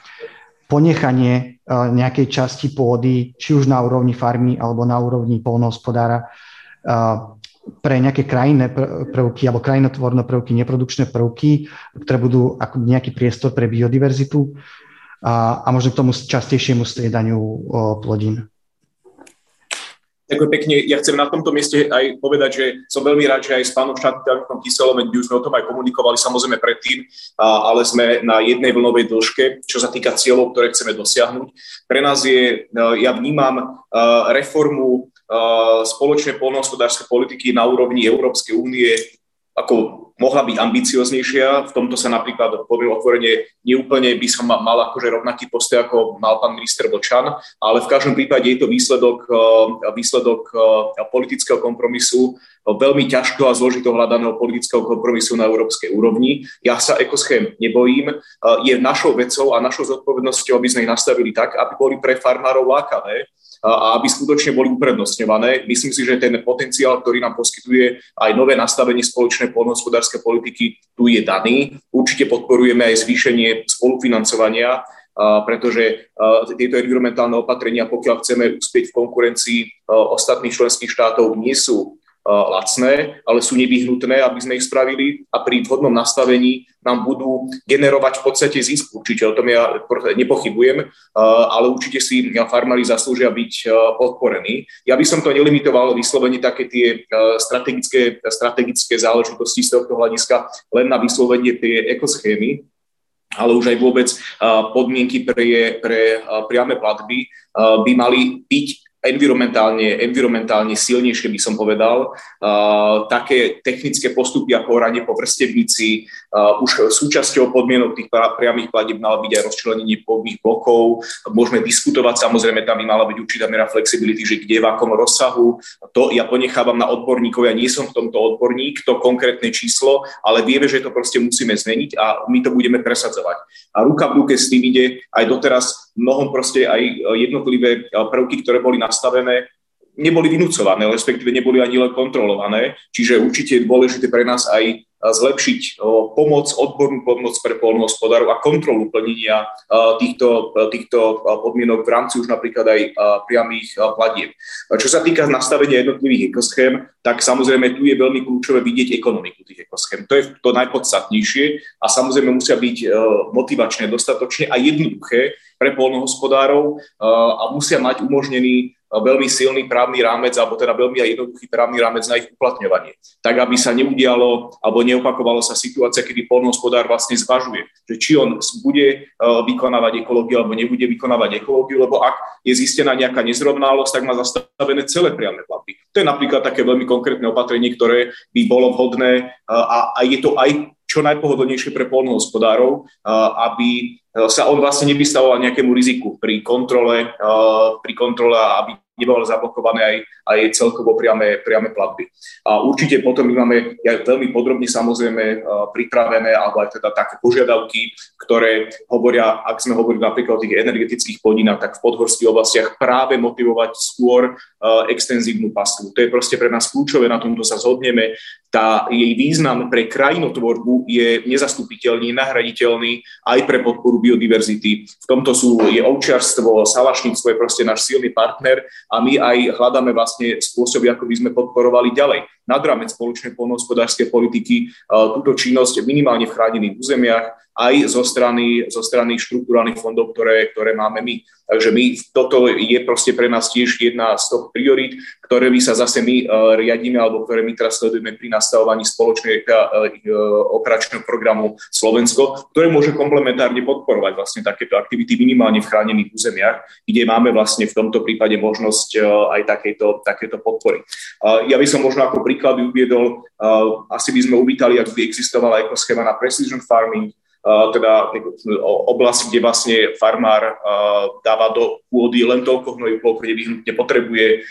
ponechanie nejakej časti pôdy, či už na úrovni farmy alebo na úrovni polnohospodára, pre nejaké krajinné prvky alebo krajinotvorné prvky, neprodukčné prvky, ktoré budú ako nejaký priestor pre biodiverzitu a, a možno k tomu častejšiemu striedaniu plodín. Ďakujem pekne. Ja chcem na tomto mieste aj povedať, že som veľmi rád, že aj s pánom štátnym Kyselom, už sme o tom aj komunikovali samozrejme predtým, ale sme na jednej vlnovej dĺžke, čo sa týka cieľov, ktoré chceme dosiahnuť. Pre nás je, ja vnímam reformu spoločnej polnohospodárskej politiky na úrovni Európskej únie ako mohla byť ambicioznejšia. V tomto sa napríklad, poviem otvorene, neúplne by som mal akože rovnaký postoj, ako mal pán minister Vlčan, ale v každom prípade je to výsledok, eh, výsledok eh, politického kompromisu, veľmi ťažkého a zložito hľadaného politického kompromisu na európskej úrovni. Ja sa ekoschém nebojím. Je našou vecou a našou zodpovednosťou, aby sme ich nastavili tak, aby boli pre farmárov lákavé a aby skutočne boli uprednostňované. Myslím si, že ten potenciál, ktorý nám poskytuje aj nové nastavenie spoločnej poľnohospodárskej politiky, tu je daný. Určite podporujeme aj zvýšenie spolufinancovania, pretože tieto environmentálne opatrenia, pokiaľ chceme uspieť v konkurencii ostatných členských štátov, nie sú lacné, ale sú nevyhnutné, aby sme ich spravili a pri vhodnom nastavení nám budú generovať v podstate zisk. Určite o tom ja nepochybujem, ale určite si farmári zaslúžia byť podporení. Ja by som to nelimitoval vyslovene také tie strategické, strategické záležitosti z tohto hľadiska len na vyslovenie tie ekoschémy, ale už aj vôbec podmienky pre, pre priame platby by mali byť environmentálne, environmentálne silnejšie, by som povedal. Uh, také technické postupy ako oranie po vrstevnici, uh, už súčasťou podmienok tých priamých platieb mala byť aj rozčlenenie pôvodných blokov. Môžeme diskutovať, samozrejme tam by mala byť určitá mera flexibility, že kde, v akom rozsahu. To ja ponechávam na odborníkov, ja nie som v tomto odborník, to konkrétne číslo, ale vieme, že to proste musíme zmeniť a my to budeme presadzovať. A ruka v ruke s tým ide aj doteraz mnohom proste aj jednotlivé prvky, ktoré boli nastavené, neboli vynúcované, respektíve neboli ani len kontrolované. Čiže určite je dôležité pre nás aj zlepšiť pomoc, odbornú pomoc pre polnohospodárov a kontrolu plnenia týchto, týchto podmienok v rámci už napríklad aj priamých platieb. Čo sa týka nastavenia jednotlivých ekoschém, tak samozrejme tu je veľmi kľúčové vidieť ekonomiku tých ekoschém. To je to najpodstatnejšie a samozrejme musia byť motivačné dostatočne a jednoduché pre polnohospodárov a musia mať umožnený veľmi silný právny rámec, alebo teda veľmi aj jednoduchý právny rámec na ich uplatňovanie. Tak, aby sa neudialo, alebo neopakovalo sa situácia, kedy polnohospodár vlastne zvažuje, že či on bude e, vykonávať ekológiu, alebo nebude vykonávať ekológiu, lebo ak je zistená nejaká nezrovnalosť, tak má zastavené celé priame platby. To je napríklad také veľmi konkrétne opatrenie, ktoré by bolo vhodné a, a je to aj čo najpohodlnejšie pre polnohospodárov, aby sa on vlastne nevystavoval nejakému riziku pri kontrole, pri kontrole, aby nebolo zablokované aj, aj celkovo priame, priame platby. A určite potom my máme aj veľmi podrobne samozrejme pripravené, alebo aj teda také požiadavky, ktoré hovoria, ak sme hovorili napríklad o tých energetických plodinách, tak v podhorských oblastiach práve motivovať skôr extenzívnu pastvu. To je proste pre nás kľúčové, na tomto sa zhodneme. Tá jej význam pre krajinotvorbu je nezastupiteľný, nahraditeľný aj pre podporu biodiverzity. V tomto sú je ovčiarstvo, salašníctvo je proste náš silný partner a my aj hľadáme vlastne spôsoby, ako by sme podporovali ďalej nad rámec spoločnej polnohospodárskej politiky túto činnosť minimálne v chránených územiach, aj zo strany, zo strany štruktúrálnych fondov, ktoré, ktoré máme my. Takže my, toto je proste pre nás tiež jedna z toho priorít, ktoré my sa zase my uh, riadíme, alebo ktoré my teraz sledujeme pri nastavovaní spoločnej uh, operačného programu Slovensko, ktoré môže komplementárne podporovať vlastne takéto aktivity minimálne v chránených územiach, kde máme vlastne v tomto prípade možnosť aj takéto, takéto podpory. Ja by som možno ako príklad uviedol, uh, asi by sme uvítali, ak by existovala ekoschéma na precision farming, teda oblasť, kde vlastne farmár dáva do pôdy len toľko hnojiv, koľko nevyhnutne potrebuje,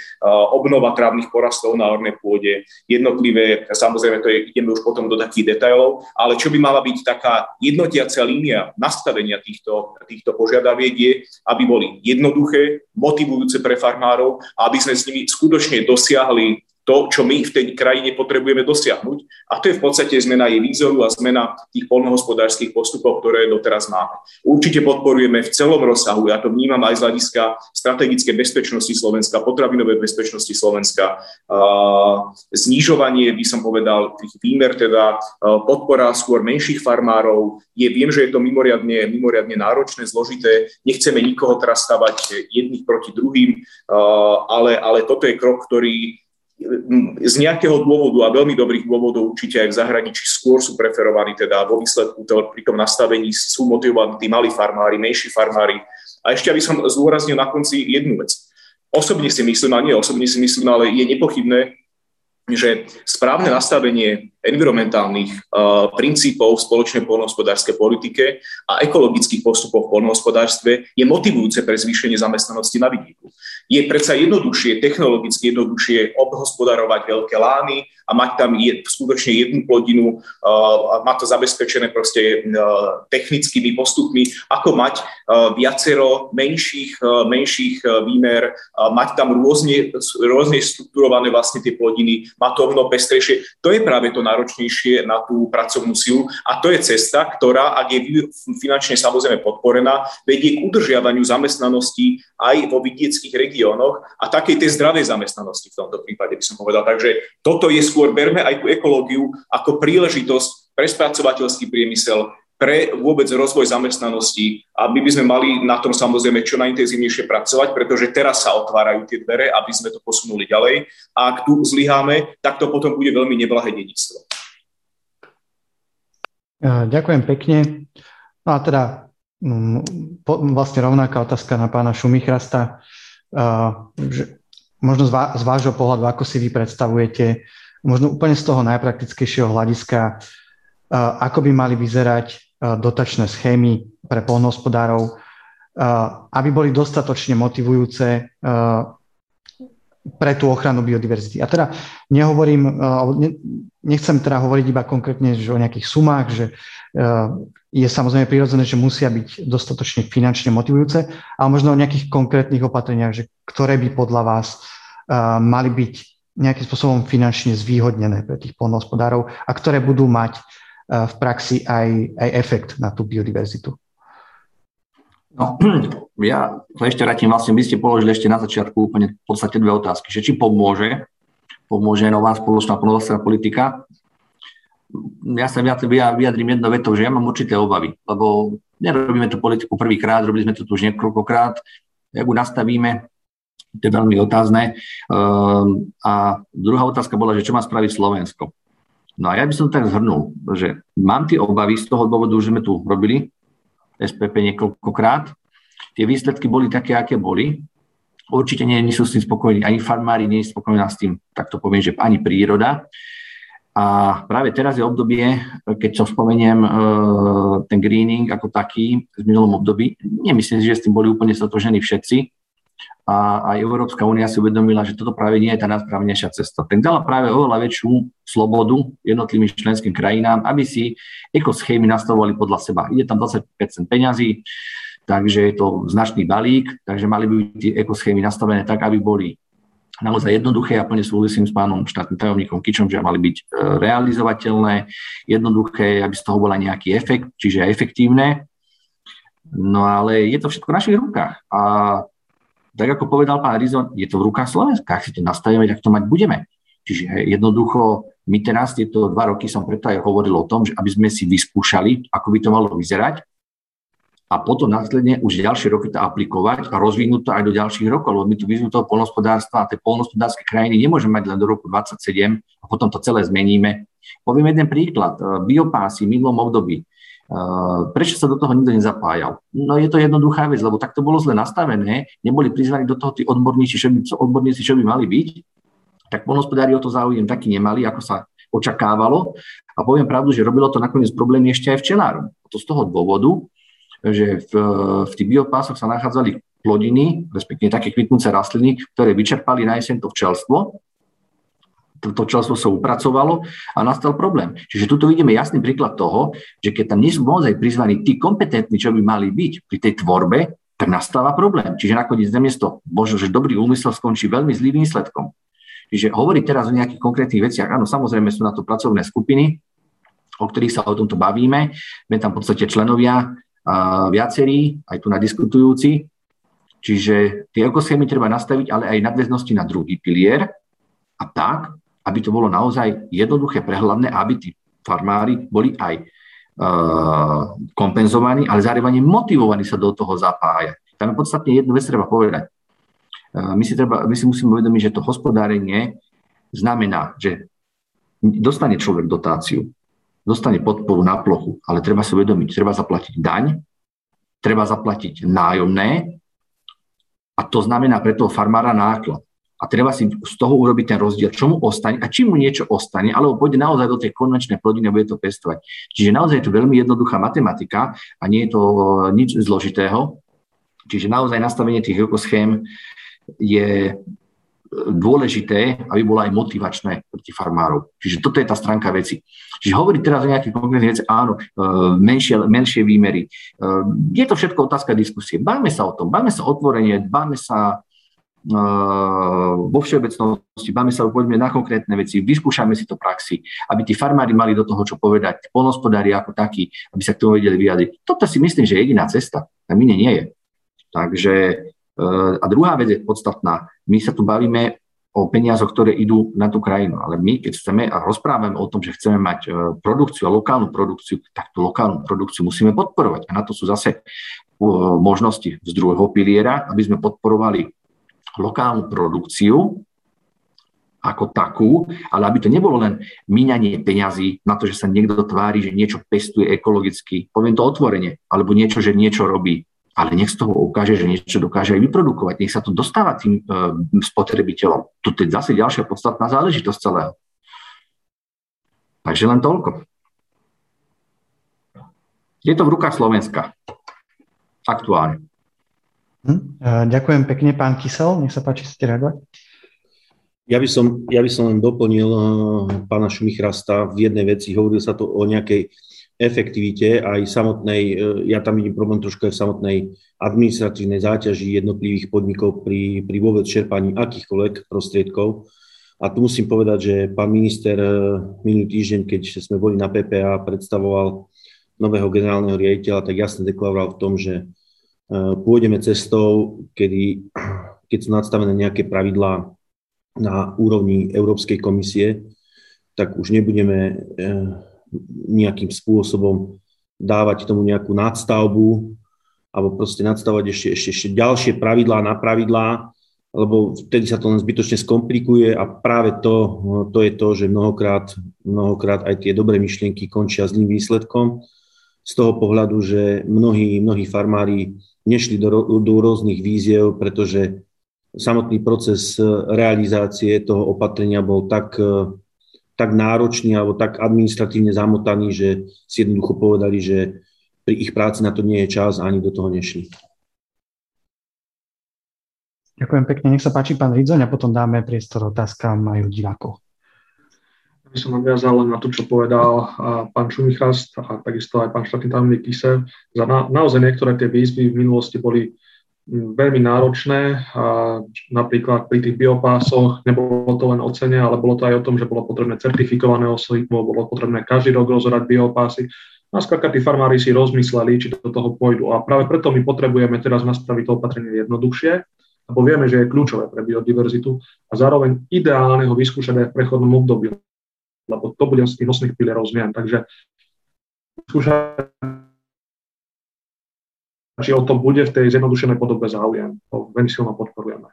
obnova trávnych porastov na ornej pôde, jednotlivé, samozrejme to je, ideme už potom do takých detailov, ale čo by mala byť taká jednotiacia línia nastavenia týchto, týchto požiadaviek je, aby boli jednoduché, motivujúce pre farmárov a aby sme s nimi skutočne dosiahli to, čo my v tej krajine potrebujeme dosiahnuť. A to je v podstate zmena jej výzoru a zmena tých polnohospodárskych postupov, ktoré doteraz máme. Určite podporujeme v celom rozsahu, ja to vnímam aj z hľadiska strategické bezpečnosti Slovenska, potravinovej bezpečnosti Slovenska, znižovanie, by som povedal, tých výmer, teda podpora skôr menších farmárov. Je, viem, že je to mimoriadne, mimoriadne náročné, zložité, nechceme nikoho teraz stavať jedných proti druhým, ale, ale toto je krok, ktorý z nejakého dôvodu a veľmi dobrých dôvodov určite aj v zahraničí skôr sú preferovaní, teda vo výsledku to, pri tom nastavení sú motivovaní tí malí farmári, menší farmári. A ešte aby som zdôraznil na konci jednu vec. Osobne si myslím, a nie osobne si myslím, ale je nepochybné, že správne nastavenie environmentálnych uh, princípov v spoločnej poľnohospodárskej politike a ekologických postupov v poľnohospodárstve je motivujúce pre zvýšenie zamestnanosti na vidieku. Je predsa jednoduchšie, technologicky jednoduchšie obhospodarovať veľké lány a mať tam je, skutočne jednu plodinu uh, a mať to zabezpečené proste uh, technickými postupmi, ako mať uh, viacero menších, menších výmer, mať tam rôzne, rôzne strukturované vlastne tie plodiny, mať to mnoho pestrejšie. To je práve to náročnejšie na tú pracovnú silu a to je cesta, ktorá, ak je finančne samozrejme podporená, vedie k udržiavaniu zamestnanosti aj vo vidieckých regiónoch a takej tej zdravej zamestnanosti v tomto prípade by som povedal. Takže toto je skôr berme aj tú ekológiu ako príležitosť pre spracovateľský priemysel, pre vôbec rozvoj zamestnanosti a my by sme mali na tom samozrejme čo najintenzívnejšie pracovať, pretože teraz sa otvárajú tie dvere, aby sme to posunuli ďalej. A ak tu zlyháme, tak to potom bude veľmi neblahé dedictvo. Ďakujem pekne. No a teda mm, vlastne rovnaká otázka na pána Šumichrasta. Možno z vášho pohľadu, ako si vy predstavujete možno úplne z toho najpraktickejšieho hľadiska, ako by mali vyzerať dotačné schémy pre polnohospodárov, aby boli dostatočne motivujúce pre tú ochranu biodiverzity. A teda nehovorím, nechcem teda hovoriť iba konkrétne že o nejakých sumách, že je samozrejme prirodzené, že musia byť dostatočne finančne motivujúce, ale možno o nejakých konkrétnych opatreniach, že ktoré by podľa vás mali byť nejakým spôsobom finančne zvýhodnené pre tých polnohospodárov a ktoré budú mať eh, v praxi aj, aj efekt na tú biodiverzitu. No, ja sa ešte vrátim, vlastne vy ste položili ešte na začiatku úplne v podstate dve otázky, že či pomôže, pomôže nová spoločná polnohospodárska politika. Ja sa vyjadrím jedno vetou, že ja mám určité obavy, lebo nerobíme tú politiku prvýkrát, robili sme to tu už niekoľkokrát. Jak ju nastavíme, to je veľmi otázne. Ehm, a druhá otázka bola, že čo má spraviť Slovensko. No a ja by som tak zhrnul, že mám tie obavy z toho dôvodu, že sme tu robili SPP niekoľkokrát. Tie výsledky boli také, aké boli. Určite nie, nie sú s tým spokojní, ani farmári nie sú spokojní s tým, tak to poviem, že ani príroda. A práve teraz je obdobie, keď som spomeniem e, ten greening ako taký v minulom období, nemyslím si, že s tým boli úplne stotožení všetci, a aj Európska únia si uvedomila, že toto práve nie je tá najsprávnejšia cesta. Tak dala práve oveľa väčšiu slobodu jednotlivým členským krajinám, aby si ekoschémy nastavovali podľa seba. Ide tam 20% peňazí, takže je to značný balík, takže mali by byť tie ekoschémy nastavené tak, aby boli naozaj jednoduché a plne súhlasím s pánom štátnym tajomníkom Kičom, že mali byť e, realizovateľné, jednoduché, aby z toho bola nejaký efekt, čiže efektívne. No ale je to všetko v našich rukách. A tak ako povedal pán Rizon, je to v rukách Slovenska, ak si to nastavíme, tak to mať budeme. Čiže jednoducho, my teraz tieto dva roky som preto aj hovoril o tom, že aby sme si vyskúšali, ako by to malo vyzerať a potom následne už ďalšie roky to aplikovať a rozvinúť to aj do ďalších rokov, lebo my tu vyzvú toho polnospodárstva a tie polnospodárske krajiny nemôžeme mať len do roku 27 a potom to celé zmeníme. Poviem jeden príklad. Biopásy v minulom období Prečo sa do toho nikto nezapájal? No je to jednoduchá vec, lebo tak to bolo zle nastavené, neboli prizvaní do toho tí odborníci, čo by, odborníci, čo by mali byť, tak polnospodári o to záujem taký nemali, ako sa očakávalo. A poviem pravdu, že robilo to nakoniec problémy ešte aj včelárom. To z toho dôvodu, že v, v tých biopásoch sa nachádzali plodiny, respektíve také kvitnúce rastliny, ktoré vyčerpali na jeseň to včelstvo to členstvo sa upracovalo a nastal problém. Čiže tuto vidíme jasný príklad toho, že keď tam nie sú naozaj prizvaní tí kompetentní, čo by mali byť pri tej tvorbe, tak nastáva problém. Čiže nakoniec namiesto možno, že dobrý úmysel skončí veľmi zlým výsledkom. Čiže hovoriť teraz o nejakých konkrétnych veciach, áno, samozrejme sú na to pracovné skupiny, o ktorých sa o tomto bavíme. Sme tam v podstate členovia a viacerí, aj tu na diskutujúci. Čiže tie ekoschémy treba nastaviť, ale aj nadväznosti na druhý pilier a tak, aby to bolo naozaj jednoduché, prehľadné, aby tí farmári boli aj uh, kompenzovaní, ale zároveň motivovaní sa do toho zapájať. Tam je podstatne jednu vec treba povedať. Uh, my, si treba, my si musíme uvedomiť, že to hospodárenie znamená, že dostane človek dotáciu, dostane podporu na plochu, ale treba si uvedomiť, treba zaplatiť daň, treba zaplatiť nájomné a to znamená pre toho farmára náklad. A treba si z toho urobiť ten rozdiel, čo mu ostane a či mu niečo ostane, alebo pôjde naozaj do tej konvenčnej plodiny a bude to pestovať. Čiže naozaj je to veľmi jednoduchá matematika a nie je to nič zložitého. Čiže naozaj nastavenie tých ökoschém je dôležité, aby bola aj motivačné pre tých farmárov. Čiže toto je tá stránka veci. Čiže hovoriť teraz o nejakých konkrétnych veci, áno, e, menšie, menšie výmery. E, je to všetko otázka diskusie. Báme sa o tom, báme sa otvorenie, báme sa e, vo všeobecnosti, báme sa poďme na konkrétne veci, vyskúšame si to praxi, aby tí farmári mali do toho čo povedať, polnospodári ako takí, aby sa k tomu vedeli vyjadriť. Toto si myslím, že je jediná cesta. A mine nie je. Takže a druhá vec je podstatná. My sa tu bavíme o peniazoch, ktoré idú na tú krajinu. Ale my, keď chceme a rozprávame o tom, že chceme mať e, produkciu a lokálnu produkciu, tak tú lokálnu produkciu musíme podporovať. A na to sú zase e, možnosti z druhého piliera, aby sme podporovali lokálnu produkciu ako takú, ale aby to nebolo len míňanie peňazí na to, že sa niekto tvári, že niečo pestuje ekologicky, poviem to otvorene, alebo niečo, že niečo robí ale nech z toho ukáže, že niečo dokáže aj vyprodukovať, nech sa to dostáva tým e, spotrebiteľom. Toto je zase ďalšia podstatná záležitosť celého. Takže len toľko. Je to v rukách Slovenska. Aktuálne. Hm, e, ďakujem pekne, pán Kysel. Nech sa páči, ste reagovať. Ja by, som, ja by som len doplnil uh, pána Šumichrasta v jednej veci. Hovoril sa tu o nejakej efektivite aj samotnej, e, ja tam vidím problém trošku aj v samotnej administratívnej záťaži jednotlivých podnikov pri, pri vôbec čerpaní akýchkoľvek prostriedkov. A tu musím povedať, že pán minister minulý týždeň, keď sme boli na PPA, predstavoval nového generálneho riaditeľa, tak jasne deklaroval v tom, že pôjdeme cestou, kedy, keď sú nadstavené nejaké pravidlá na úrovni Európskej komisie, tak už nebudeme nejakým spôsobom dávať tomu nejakú nadstavbu alebo proste nadstavovať ešte, ešte, ešte ďalšie pravidlá na pravidlá, lebo vtedy sa to len zbytočne skomplikuje a práve to, to je to, že mnohokrát, mnohokrát aj tie dobré myšlienky končia zlým výsledkom. Z toho pohľadu, že mnohí, mnohí farmári nešli do, do rôznych víziev, pretože samotný proces realizácie toho opatrenia bol tak tak náročný alebo tak administratívne zamotaný, že si jednoducho povedali, že pri ich práci na to nie je čas a ani do toho nešli. Ďakujem pekne. Nech sa páči pán Ridzoň a potom dáme priestor otázkam aj divákov. By som nadviazal len na to, čo povedal pán Šumichrast a takisto aj pán štátny tajomník Kise. Za na, naozaj niektoré tie výzvy v minulosti boli veľmi náročné. A napríklad pri tých biopásoch nebolo to len o cene, ale bolo to aj o tom, že bolo potrebné certifikované osoby, bolo potrebné každý rok rozhodať biopásy. A skrátka tí farmári si rozmysleli, či do toho pôjdu. A práve preto my potrebujeme teraz nastaviť to opatrenie jednoduchšie, lebo vieme, že je kľúčové pre biodiverzitu a zároveň ideálne ho vyskúšať aj v prechodnom období, lebo to bude z tých nosných pilierov zmien. Takže či o to bude v tej zjednodušenej podobe záujem. To veľmi silno podporujeme.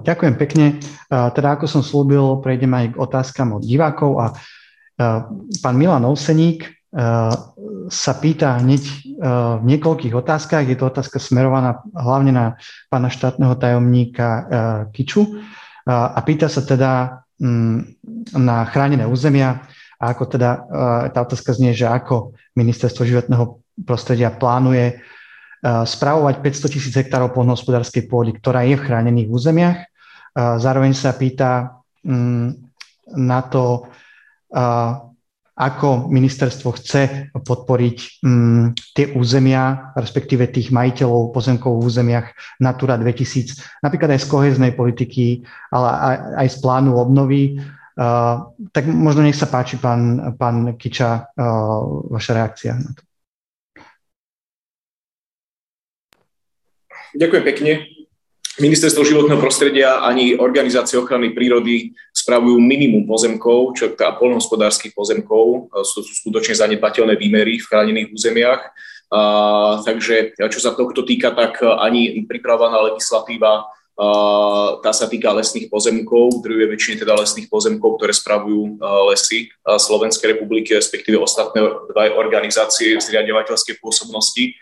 Ďakujem pekne. Teda ako som slúbil, prejdem aj k otázkam od divákov a pán Milan Ouseník sa pýta hneď v niekoľkých otázkach. Je to otázka smerovaná hlavne na pána štátneho tajomníka Kiču a pýta sa teda mm, na chránené územia a ako teda tá otázka znie, že ako ministerstvo životného prostredia plánuje spravovať 500 tisíc hektárov poľnohospodárskej pôdy, ktorá je v chránených územiach. Zároveň sa pýta mm, na to, ako ministerstvo chce podporiť mm, tie územia, respektíve tých majiteľov pozemkov v územiach Natura 2000, napríklad aj z koheznej politiky, ale aj, aj z plánu obnovy, Uh, tak možno nech sa páči, pán, pán Kiča, uh, vaša reakcia na to. Ďakujem pekne. Ministerstvo životného prostredia ani organizácie ochrany prírody spravujú minimum pozemkov, čo teda polnohospodárskych pozemkov, sú, sú skutočne zanedbateľné výmery v chránených územiach. Uh, takže čo sa tohto týka, tak ani pripravovaná legislatíva tá sa týka lesných pozemkov, druhé väčšine teda lesných pozemkov, ktoré spravujú lesy Slovenskej republiky, respektíve ostatné dva organizácie zriadovateľskej pôsobnosti.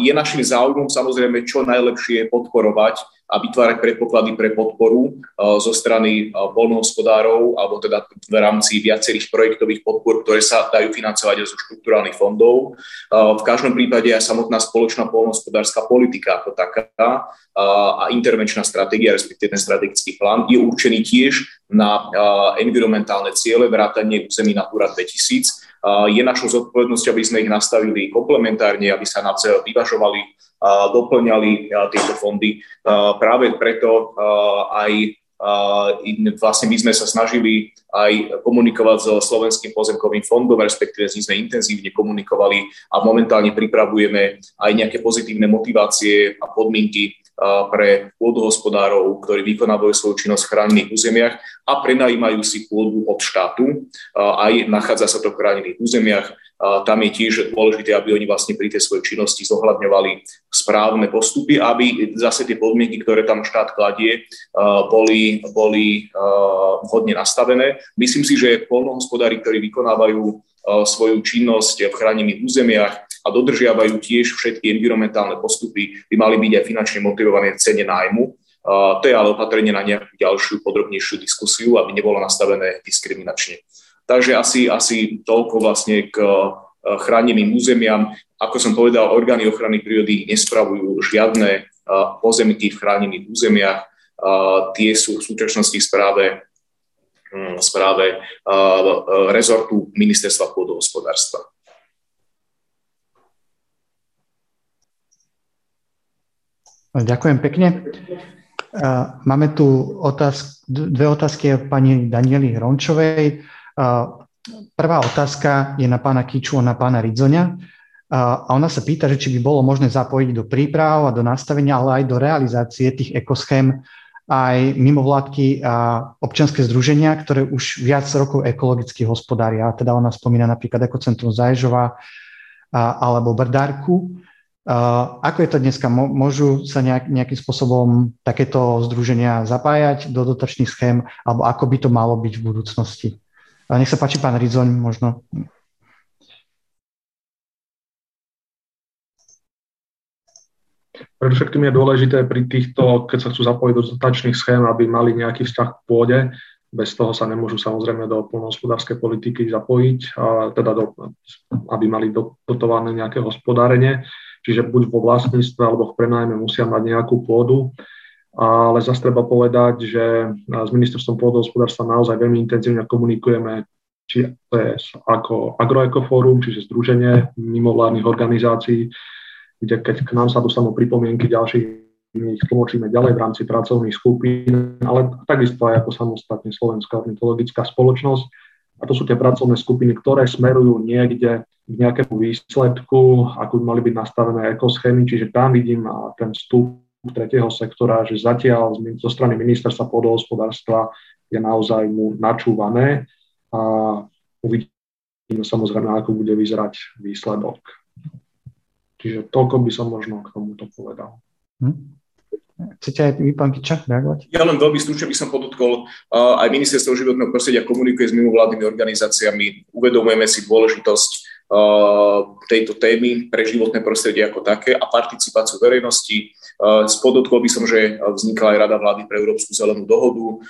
Je našim záujmom samozrejme čo najlepšie podporovať a vytvárať predpoklady pre podporu zo strany polnohospodárov alebo teda v rámci viacerých projektových podpor, ktoré sa dajú financovať zo štruktúrálnych fondov. V každom prípade aj samotná spoločná polnohospodárska politika ako taká a intervenčná stratégia, respektíve ten strategický plán je určený tiež na environmentálne ciele, vrátanie území Natura 2000. Je našou zodpovednosťou, aby sme ich nastavili komplementárne, aby sa navzájom vyvažovali doplňali tieto fondy. Práve preto aj vlastne my sme sa snažili aj komunikovať so Slovenským pozemkovým fondom, respektíve s ním sme intenzívne komunikovali a momentálne pripravujeme aj nejaké pozitívne motivácie a podmienky pre pôdohospodárov, ktorí vykonávajú svoju činnosť v chránených územiach a prenajímajú si pôdu od štátu. Aj nachádza sa to v chránených územiach tam je tiež dôležité, aby oni vlastne pri tej svojej činnosti zohľadňovali správne postupy, aby zase tie podmienky, ktoré tam štát kladie, boli, boli vhodne nastavené. Myslím si, že polnohospodári, ktorí vykonávajú svoju činnosť v chránených územiach a dodržiavajú tiež všetky environmentálne postupy, by mali byť aj finančne motivované v cene nájmu. To je ale opatrenie na nejakú ďalšiu, podrobnejšiu diskusiu, aby nebolo nastavené diskriminačne. Takže asi, asi toľko vlastne k eh, chráneným územiam. Ako som povedal, orgány ochrany prírody nespravujú žiadne pozemky v chránených územiach. Tie sú v súčasnosti správe, správe rezortu ministerstva pôdohospodárstva. Ďakujem pekne. Máme tu otázky, dve otázky od pani Daniely Hrončovej. Prvá otázka je na pána Kiču a na pána Ridzoňa. A ona sa pýta, že či by bolo možné zapojiť do príprav a do nastavenia, ale aj do realizácie tých ekoschém aj mimovládky a občianske združenia, ktoré už viac rokov ekologicky hospodária. Teda ona spomína napríklad Ekocentrum Zaježova alebo Brdárku. Ako je to dneska? Môžu sa nejak, nejakým spôsobom takéto združenia zapájať do dotačných schém, alebo ako by to malo byť v budúcnosti? Nech sa páči, pán Rizoň, možno. Predovšetkým je dôležité pri týchto, keď sa chcú zapojiť do dotačných schém, aby mali nejaký vzťah k pôde. Bez toho sa nemôžu samozrejme do polnohospodárskej politiky zapojiť, a teda do, aby mali do, dotované nejaké hospodárenie. Čiže buď vo vlastníctve alebo v prenájme musia mať nejakú pôdu ale zase treba povedať, že s ministerstvom pôdohospodárstva naozaj veľmi intenzívne komunikujeme, či to je ako agroekofórum, čiže združenie mimovládnych organizácií, kde keď k nám sa dostanú pripomienky ďalších my ich tlmočíme ďalej v rámci pracovných skupín, ale takisto aj ako samostatne Slovenská ornitologická spoločnosť. A to sú tie pracovné skupiny, ktoré smerujú niekde k nejakému výsledku, ako by mali byť nastavené ekoschémy, čiže tam vidím ten vstup tretieho sektora, že zatiaľ zo strany ministerstva pôdohospodárstva je naozaj mu načúvané a uvidíme samozrejme, ako bude vyzerať výsledok. Čiže toľko by som možno k tomuto povedal. Hm? Chcete aj vy, pán Kiča, reagovať? Ja len veľmi stručne by som podotkol, aj ministerstvo životného prostredia komunikuje s mimovládnymi organizáciami, uvedomujeme si dôležitosť tejto témy pre životné prostredie ako také a participáciu verejnosti. Spodotkol by som, že vznikla aj Rada vlády pre Európsku zelenú dohodu,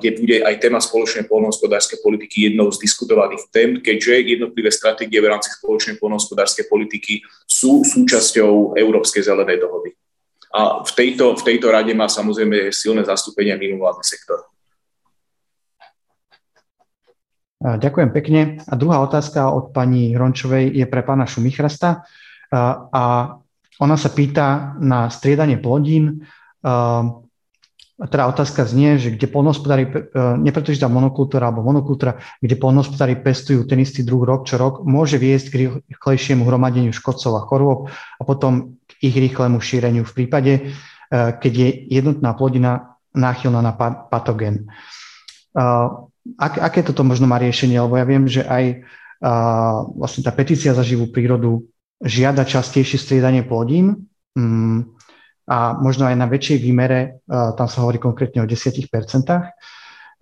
kde bude aj téma spoločnej poľnohospodárskej politiky jednou z diskutovaných tém, keďže jednotlivé stratégie v rámci spoločnej poľnohospodárskej politiky sú súčasťou Európskej zelenej dohody. A v tejto, v tejto rade má samozrejme silné zastúpenie mimovládny sektor. Ďakujem pekne. A druhá otázka od pani Hrončovej je pre pána Šumichrasta. A ona sa pýta na striedanie plodín. Teda otázka znie, že kde polnohospodári, e, nepretože tá monokultúra alebo monokultúra, kde polnohospodári pestujú ten istý druh rok čo rok, môže viesť k rýchlejšiemu hromadeniu škodcov a chorôb a potom k ich rýchlemu šíreniu v prípade, e, keď je jednotná plodina náchylná na patogen ak, aké toto možno má riešenie, lebo ja viem, že aj uh, vlastne tá petícia za živú prírodu žiada častejšie striedanie plodín um, a možno aj na väčšej výmere, uh, tam sa hovorí konkrétne o 10%.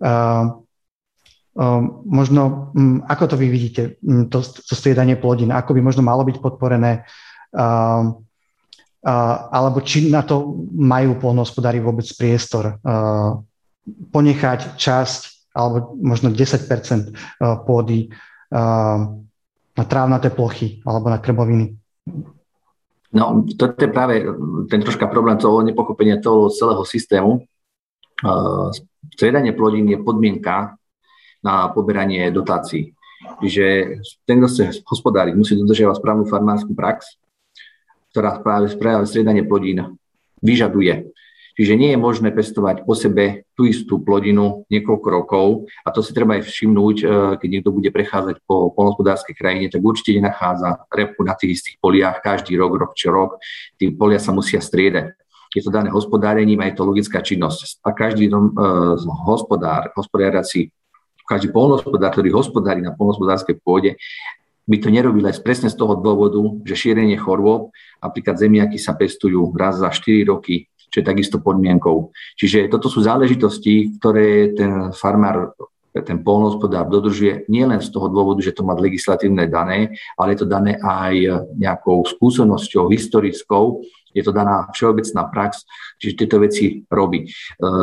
Uh, Um, možno, um, ako to vy vidíte, um, to, to striedanie plodín, ako by možno malo byť podporené, alebo či na to majú polnohospodári vôbec priestor ponechať časť alebo možno 10% pôdy na trávnaté plochy alebo na krboviny. No, to je práve ten troška problém toho nepochopenia toho celého systému. Striedanie plodín je podmienka na poberanie dotácií. Čiže ten, kto chce hospodáriť, musí dodržiavať správnu farmárskú prax, ktorá práve, práve striedanie plodín vyžaduje. Čiže nie je možné pestovať po sebe tú istú plodinu niekoľko rokov a to si treba aj všimnúť, e, keď niekto bude prechádzať po polnospodárskej krajine, tak určite nenachádza repku na tých istých poliach každý rok, rok čo rok. Tí polia sa musia striedať. Je to dané hospodárením a je to logická činnosť. A každý uh, hospodár, hospodárací, každý polnospodár, ktorý hospodári na polnospodárskej pôde, by to nerobil aj presne z toho dôvodu, že šírenie chorôb, napríklad zemiaky sa pestujú raz za 4 roky, čo je takisto podmienkou. Čiže toto sú záležitosti, ktoré ten farmár ten polnohospodár dodržuje nielen z toho dôvodu, že to má legislatívne dané, ale je to dané aj nejakou skúsenosťou historickou, je to daná všeobecná prax, čiže tieto veci robí. E,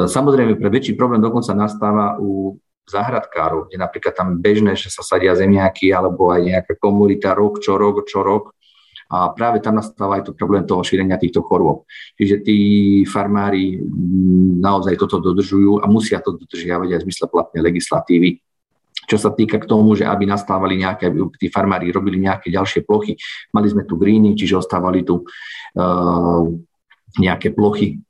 samozrejme, pre väčší problém dokonca nastáva u záhradkárov, kde napríklad tam bežné, že sa sadia zemiaky alebo aj nejaká komunita rok čo rok čo rok a práve tam nastáva aj to problém toho šírenia týchto chorôb. Čiže tí farmári mm, naozaj toto dodržujú a musia to dodržiavať aj v zmysle platnej legislatívy. Čo sa týka k tomu, že aby nastávali nejaké, tí farmári robili nejaké ďalšie plochy, mali sme tu greeny, čiže ostávali tu uh, nejaké plochy,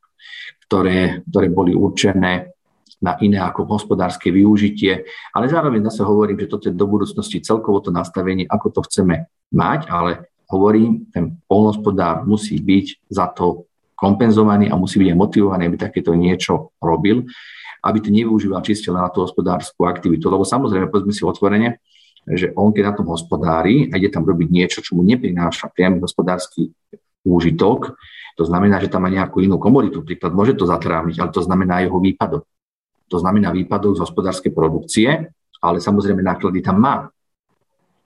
ktoré, ktoré boli určené na iné ako hospodárske využitie. Ale zároveň zase hovorím, že toto je do budúcnosti celkovo to nastavenie, ako to chceme mať, ale hovorím, ten polnospodár musí byť za to kompenzovaný a musí byť aj motivovaný, aby takéto niečo robil, aby to nevyužíval čiste len na tú hospodárskú aktivitu. Lebo samozrejme, povedzme si otvorene, že on, keď na tom hospodári a ide tam robiť niečo, čo mu neprináša priamy hospodársky úžitok, to znamená, že tam má nejakú inú komoditu, príklad môže to zatrávniť, ale to znamená jeho výpadok. To znamená výpadok z hospodárskej produkcie, ale samozrejme náklady tam má.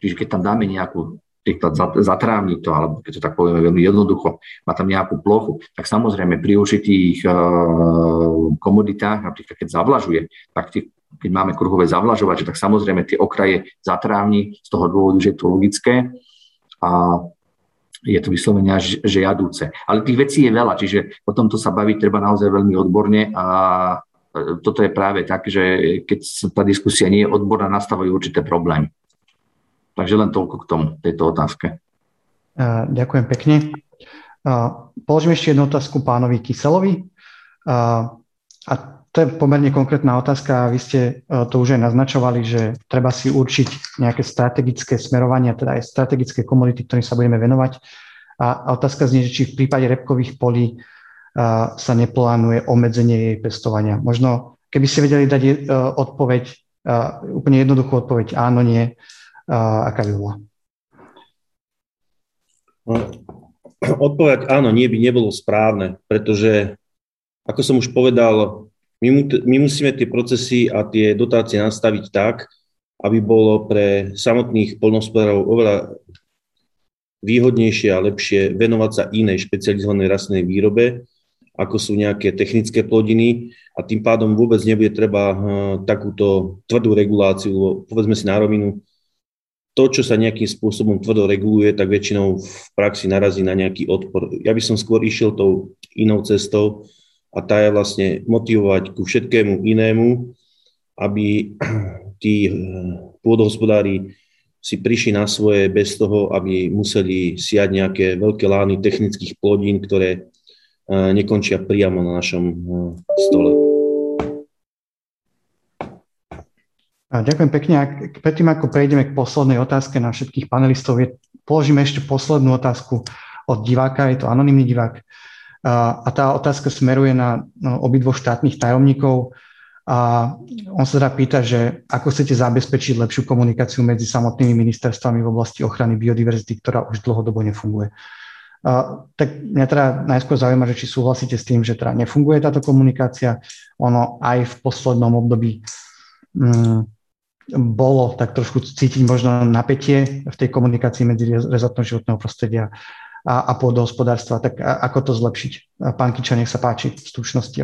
Čiže keď tam dáme nejakú príklad zatrávni to, alebo keď to tak povieme veľmi jednoducho, má tam nejakú plochu, tak samozrejme pri určitých uh, komoditách, napríklad keď zavlažuje, tak tí, keď máme kruhové zavlažovače, tak samozrejme tie okraje zatrávni z toho dôvodu, že je to logické a je to vyslovene až žiadúce. Ale tých vecí je veľa, čiže o tomto sa baviť treba naozaj veľmi odborne a e, toto je práve tak, že keď tá diskusia nie je odborná, nastávajú určité problémy. Takže len toľko k tomu, tejto otázke. Ďakujem pekne. Položím ešte jednu otázku pánovi Kyselovi. A to je pomerne konkrétna otázka. Vy ste to už aj naznačovali, že treba si určiť nejaké strategické smerovania, teda aj strategické komunity, ktorým sa budeme venovať. A otázka znie, či v prípade repkových polí sa neplánuje obmedzenie jej pestovania. Možno, keby ste vedeli dať odpoveď, úplne jednoduchú odpoveď áno, nie, aká by bola? No, odpovedať áno, nie by nebolo správne, pretože, ako som už povedal, my, my musíme tie procesy a tie dotácie nastaviť tak, aby bolo pre samotných polnospodárov oveľa výhodnejšie a lepšie venovať sa inej špecializovanej rastnej výrobe, ako sú nejaké technické plodiny a tým pádom vôbec nebude treba uh, takúto tvrdú reguláciu, povedzme si na rovinu, to, čo sa nejakým spôsobom tvrdo reguluje, tak väčšinou v praxi narazí na nejaký odpor. Ja by som skôr išiel tou inou cestou a tá je vlastne motivovať ku všetkému inému, aby tí eh, pôdohospodári si prišli na svoje bez toho, aby museli siať nejaké veľké lány technických plodín, ktoré eh, nekončia priamo na našom eh, stole. Ďakujem pekne. A predtým, ako prejdeme k poslednej otázke na všetkých panelistov, je, položíme ešte poslednú otázku od diváka, je to anonimný divák. A tá otázka smeruje na no, obidvoch štátnych tajomníkov. A on sa teda pýta, že ako chcete zabezpečiť lepšiu komunikáciu medzi samotnými ministerstvami v oblasti ochrany biodiverzity, ktorá už dlhodobo nefunguje. A, tak mňa teda najskôr zaujíma, že či súhlasíte s tým, že teda nefunguje táto komunikácia. Ono aj v poslednom období mm, bolo tak trošku cítiť možno napätie v tej komunikácii medzi rezortom životného prostredia a, a pôdohospodárstva. Tak a, ako to zlepšiť? Pán Kiča, nech sa páči v stručnosti.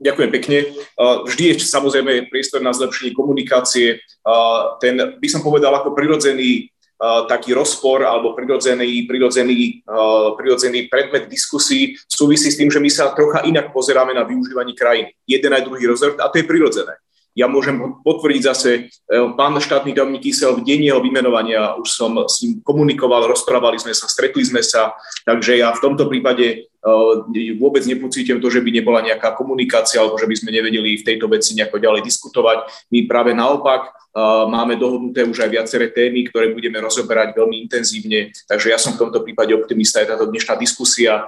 Ďakujem pekne. Vždy je samozrejme priestor na zlepšenie komunikácie. Ten by som povedal ako prirodzený taký rozpor alebo prirodzený, prirodzený, prirodzený predmet diskusí súvisí s tým, že my sa trocha inak pozeráme na využívanie krajín. Jeden aj druhý rozdiel a to je prirodzené. Ja môžem potvrdiť zase, e, pán štátny tajomník Kysel v deň jeho vymenovania už som s ním komunikoval, rozprávali sme sa, stretli sme sa, takže ja v tomto prípade e, vôbec nepocítim to, že by nebola nejaká komunikácia alebo že by sme nevedeli v tejto veci nejako ďalej diskutovať. My práve naopak e, máme dohodnuté už aj viaceré témy, ktoré budeme rozoberať veľmi intenzívne, takže ja som v tomto prípade optimista. Je táto dnešná diskusia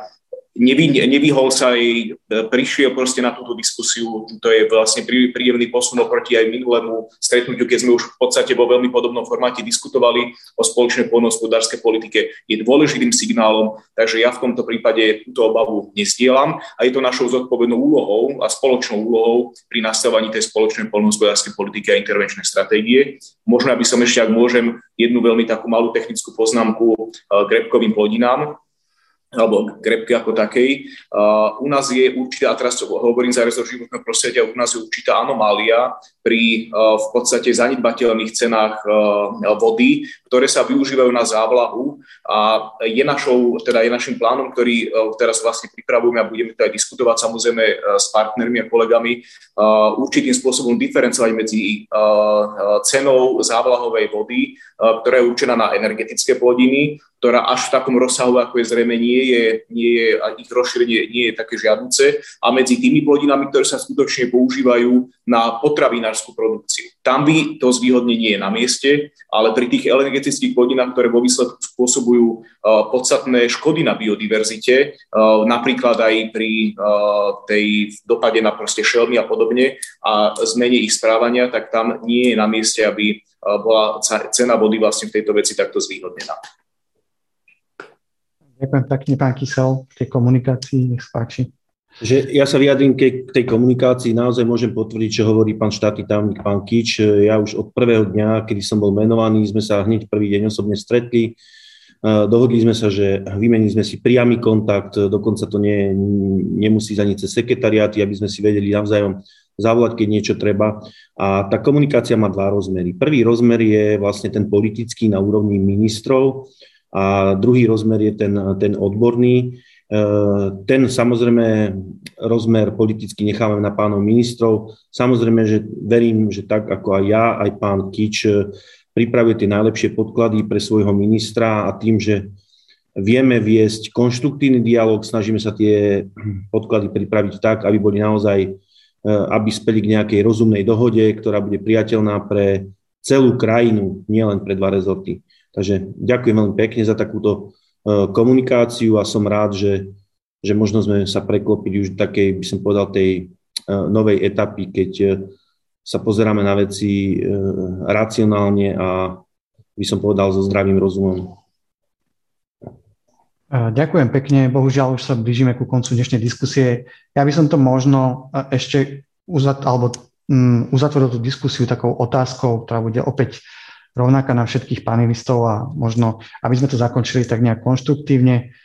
nevy, nevyhol sa jej, prišiel proste na túto diskusiu. To je vlastne príjemný posun oproti aj minulému stretnutiu, keď sme už v podstate vo veľmi podobnom formáte diskutovali o spoločnej poľnohospodárskej politike. Je dôležitým signálom, takže ja v tomto prípade túto obavu nezdielam a je to našou zodpovednou úlohou a spoločnou úlohou pri nastavovaní tej spoločnej poľnohospodárskej politiky a intervenčnej stratégie. Možno, aby som ešte, ak môžem, jednu veľmi takú malú technickú poznámku e, k repkovým plodinám alebo grepky ako takej. U nás je určitá, a teraz hovorím za rezort životného prostredia, u nás je určitá anomália pri v podstate zanedbateľných cenách vody, ktoré sa využívajú na závlahu a je, našou, teda je našim plánom, ktorý teraz vlastne pripravujeme a budeme to aj diskutovať samozrejme s partnermi a kolegami, určitým spôsobom diferencovať medzi cenou závlahovej vody, ktorá je určená na energetické plodiny, ktorá až v takom rozsahu, ako je zrejme, nie je, nie je ich rozšírenie nie je také žiaduce a medzi tými plodinami, ktoré sa skutočne používajú na potravinárskú produkciu. Tam by to zvýhodnenie je na mieste, ale pri tých energetických plodinách, ktoré vo výsledku spôsobujú uh, podstatné škody na biodiverzite, uh, napríklad aj pri uh, tej dopade na proste šelmy a podobne a zmene ich správania, tak tam nie je na mieste, aby bola cena vody vlastne v tejto veci takto zvýhodnená. Ďakujem pekne, pán Kysel, k tej komunikácii, nech spáči. Že ja sa vyjadrím k tej komunikácii, naozaj môžem potvrdiť, čo hovorí pán štátny tajomník, pán Kič. Ja už od prvého dňa, kedy som bol menovaný, sme sa hneď prvý deň osobne stretli. Dohodli sme sa, že vymenili sme si priamy kontakt, dokonca to nie, nemusí ani cez sekretariáty, aby sme si vedeli navzájom zavolať, keď niečo treba. A tá komunikácia má dva rozmery. Prvý rozmer je vlastne ten politický na úrovni ministrov, a druhý rozmer je ten, ten odborný. E, ten samozrejme rozmer politicky nechávame na pánov ministrov. Samozrejme, že verím, že tak ako aj ja, aj pán Kič e, pripravuje tie najlepšie podklady pre svojho ministra a tým, že vieme viesť konštruktívny dialog, snažíme sa tie podklady pripraviť tak, aby boli naozaj, e, aby speli k nejakej rozumnej dohode, ktorá bude priateľná pre celú krajinu, nielen pre dva rezorty. Takže ďakujem veľmi pekne za takúto e, komunikáciu a som rád, že, že možno sme sa preklopili už takej, by som povedal, tej e, novej etapy, keď e, sa pozeráme na veci racionálne a by som povedal so zdravým rozumom. Ďakujem pekne. Bohužiaľ už sa blížime ku koncu dnešnej diskusie. Ja by som to možno ešte uzat, alebo, um, uzatvoril tú diskusiu takou otázkou, ktorá bude opäť rovnaká na všetkých panelistov a možno, aby sme to zakončili tak nejak konštruktívne.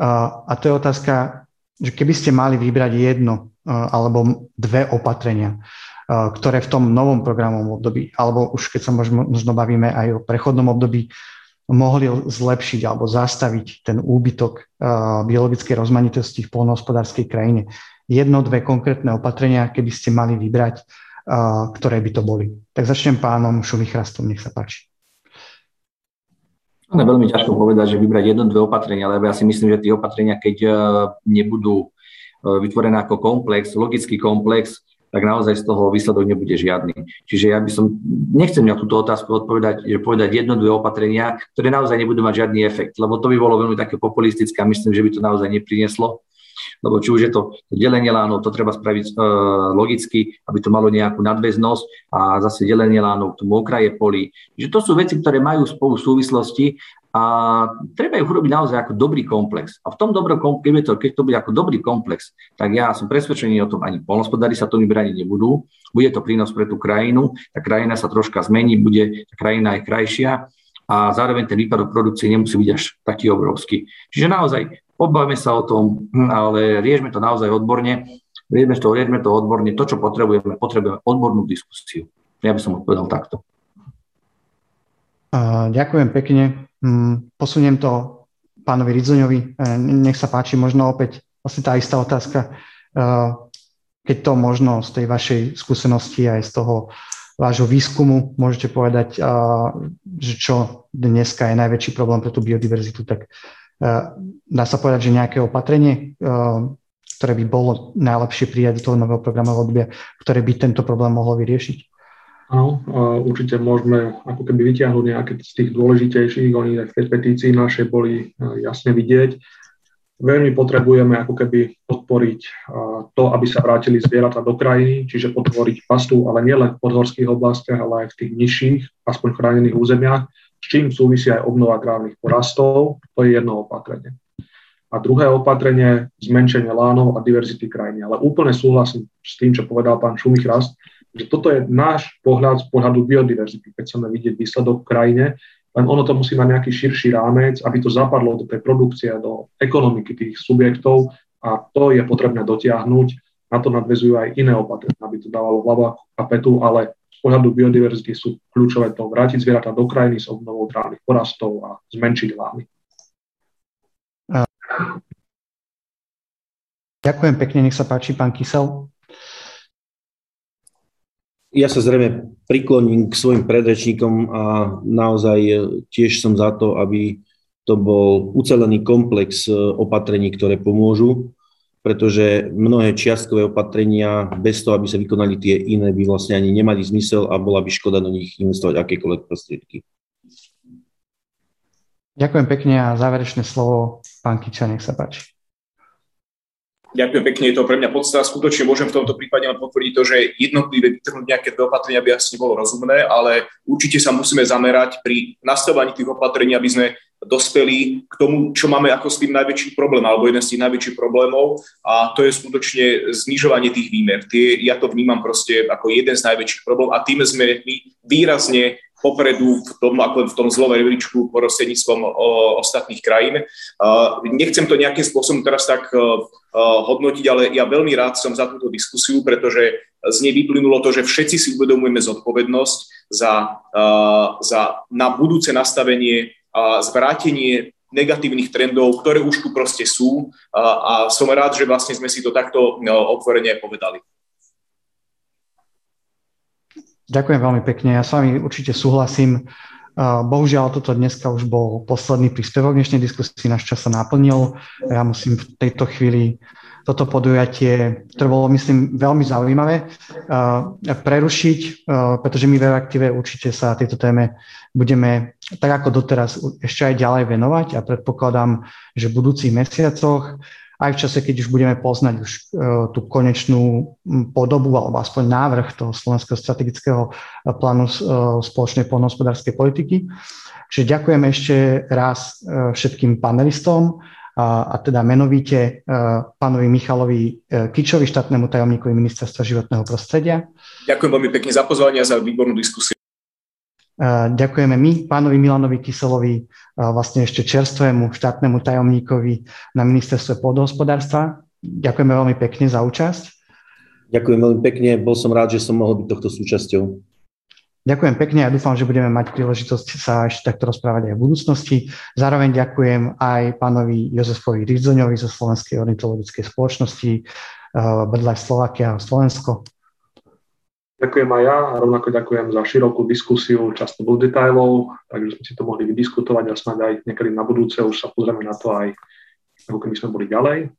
A to je otázka, že keby ste mali vybrať jedno alebo dve opatrenia, ktoré v tom novom programovom období, alebo už keď sa možno, bavíme aj o prechodnom období, mohli zlepšiť alebo zastaviť ten úbytok biologickej rozmanitosti v polnohospodárskej krajine. Jedno, dve konkrétne opatrenia, keby ste mali vybrať, ktoré by to boli. Tak začnem pánom Šumichrastom, nech sa páči. Je veľmi ťažko povedať, že vybrať jedno, dve opatrenia, lebo ja si myslím, že tie opatrenia, keď e, nebudú e, vytvorené ako komplex, logický komplex, tak naozaj z toho výsledok nebude žiadny. Čiže ja by som, nechcem na túto otázku odpovedať, že povedať jedno, dve opatrenia, ktoré naozaj nebudú mať žiadny efekt, lebo to by bolo veľmi také populistické a myslím, že by to naozaj neprinieslo lebo či už je to delenie lánov, to treba spraviť e, logicky, aby to malo nejakú nadväznosť a zase delenie lánov k tomu okraje polí. Že to sú veci, ktoré majú spolu súvislosti a treba ich urobiť naozaj ako dobrý komplex. A v tom dobrom komplexe, to, keď to bude ako dobrý komplex, tak ja som presvedčený o tom, ani polnospodári sa tomu brániť nebudú. Bude to prínos pre tú krajinu, tá krajina sa troška zmení, bude tá krajina aj krajšia a zároveň ten výpadok produkcie nemusí byť až taký obrovský. Čiže naozaj pobavme sa o tom, ale riešme to naozaj odborne, riešme to, riešme to odborne. To, čo potrebujeme, potrebujeme odbornú diskusiu. Ja by som odpovedal takto. Ďakujem pekne. Mm, posuniem to pánovi Ridzoňovi. E, nech sa páči, možno opäť vlastne tá istá otázka. E, keď to možno z tej vašej skúsenosti aj z toho vášho výskumu môžete povedať, že čo dneska je najväčší problém pre tú biodiverzitu, tak dá sa povedať, že nejaké opatrenie, ktoré by bolo najlepšie prijať do toho nového programového obdobia, ktoré by tento problém mohlo vyriešiť? Áno, určite môžeme ako keby vyťahnuť nejaké z tých dôležitejších, oni v tej petícii našej boli jasne vidieť veľmi potrebujeme ako keby podporiť to, aby sa vrátili zvieratá do krajiny, čiže podporiť pastu, ale nielen v podhorských oblastiach, ale aj v tých nižších, aspoň chránených územiach, s čím súvisí aj obnova grávnych porastov, to je jedno opatrenie. A druhé opatrenie, zmenšenie lánov a diverzity krajiny. Ale úplne súhlasím s tým, čo povedal pán Šumich-Rast, že toto je náš pohľad z pohľadu biodiverzity. Keď chceme vidieť výsledok v krajine, len ono to musí mať nejaký širší rámec, aby to zapadlo do tej produkcie, do ekonomiky tých subjektov a to je potrebné dotiahnuť. Na to nadvezujú aj iné opatrenia, aby to dávalo hlavu a petu, ale pohľadu biodiverzity sú kľúčové to vrátiť zvieratá do krajiny s obnovou trávnych porastov a zmenšiť lámy. Ďakujem pekne, nech sa páči, pán Kysel. Ja sa zrejme prikloním k svojim predrečníkom a naozaj tiež som za to, aby to bol ucelený komplex e, opatrení, ktoré pomôžu, pretože mnohé čiastkové opatrenia bez toho, aby sa vykonali tie iné, by vlastne ani nemali zmysel a bola by škoda do nich investovať akékoľvek prostriedky. Ďakujem pekne a záverečné slovo pán Kiča, nech sa páči. Ďakujem pekne, je to pre mňa podstata. Skutočne môžem v tomto prípade len potvrdiť to, že jednotlivé vytrhnúť nejaké dve opatrenia by asi nebolo rozumné, ale určite sa musíme zamerať pri nastavovaní tých opatrení, aby sme dospeli k tomu, čo máme ako s tým najväčší problém, alebo jeden z tých najväčších problémov a to je skutočne znižovanie tých výmer. Tie, ja to vnímam proste ako jeden z najväčších problémov a tým sme my výrazne popredu v tom, ako v tom zlom rebríčku prostredníctvom ostatných krajín. Nechcem to nejakým spôsobom teraz tak hodnotiť, ale ja veľmi rád som za túto diskusiu, pretože z nej vyplynulo to, že všetci si uvedomujeme zodpovednosť za, za na budúce nastavenie zvrátenie negatívnych trendov, ktoré už tu proste sú a, som rád, že vlastne sme si to takto no, otvorene povedali. Ďakujem veľmi pekne. Ja s vami určite súhlasím. Bohužiaľ, toto dneska už bol posledný príspevok dnešnej diskusii, náš čas sa naplnil. Ja musím v tejto chvíli toto podujatie, ktoré bolo, myslím, veľmi zaujímavé, prerušiť, pretože my v Reaktíve určite sa tejto téme budeme tak ako doteraz ešte aj ďalej venovať a predpokladám, že v budúcich mesiacoch aj v čase, keď už budeme poznať už e, tú konečnú podobu alebo aspoň návrh toho slovenského strategického e, plánu e, spoločnej poľnohospodárskej politiky. Čiže ďakujem ešte raz všetkým panelistom a, a teda menovite pánovi Michalovi Kičovi, štátnemu tajomníkovi Ministerstva životného prostredia. Ďakujem veľmi pekne za pozvanie a za výbornú diskusiu. Ďakujeme my, pánovi Milanovi Kyselovi, vlastne ešte čerstvému štátnemu tajomníkovi na ministerstve pôdohospodárstva. Ďakujeme veľmi pekne za účasť. Ďakujem veľmi pekne, bol som rád, že som mohol byť tohto súčasťou. Ďakujem pekne a dúfam, že budeme mať príležitosť sa ešte takto rozprávať aj v budúcnosti. Zároveň ďakujem aj pánovi Jozefovi Rizdoňovi zo Slovenskej ornitologickej spoločnosti BirdLife Slovakia a Slovensko. Ďakujem aj ja a rovnako ďakujem za širokú diskusiu, často do detailov, takže sme si to mohli vydiskutovať a snáď aj niekedy na budúce už sa pozrieme na to aj, ako keby sme boli ďalej.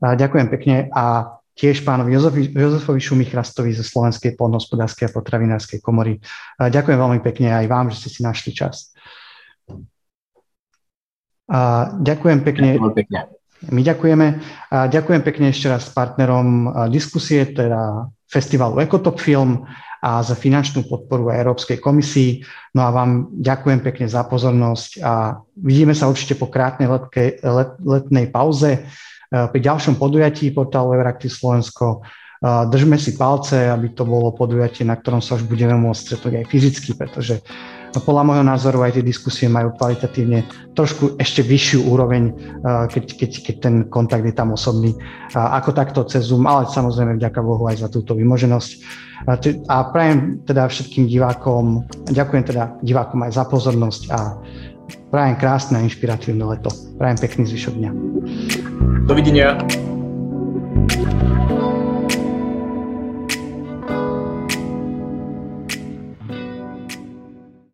A ďakujem pekne a tiež pánovi Jozefovi, Jozefovi Šumichrastovi zo Slovenskej polnohospodárskej a potravinárskej komory. A ďakujem veľmi pekne aj vám, že ste si našli čas. A ďakujem pekne. Ďakujem pekne. My ďakujeme. A ďakujem pekne ešte raz partnerom diskusie, teda festivalu Ecotop Film a za finančnú podporu Európskej komisii. No a vám ďakujem pekne za pozornosť a vidíme sa určite po krátnej letke, let, letnej pauze e, pri ďalšom podujatí portálu Euraktiv Slovensko. E, držme si palce, aby to bolo podujatie, na ktorom sa už budeme môcť stretnúť aj fyzicky, pretože podľa môjho názoru aj tie diskusie majú kvalitatívne trošku ešte vyššiu úroveň, keď, keď, keď ten kontakt je tam osobný, ako takto cez Zoom, ale samozrejme vďaka Bohu aj za túto vymoženosť. A prajem teda všetkým divákom, ďakujem teda divákom aj za pozornosť a prajem krásne a inšpiratívne leto. Prajem pekný zvyšok dňa. Dovidenia.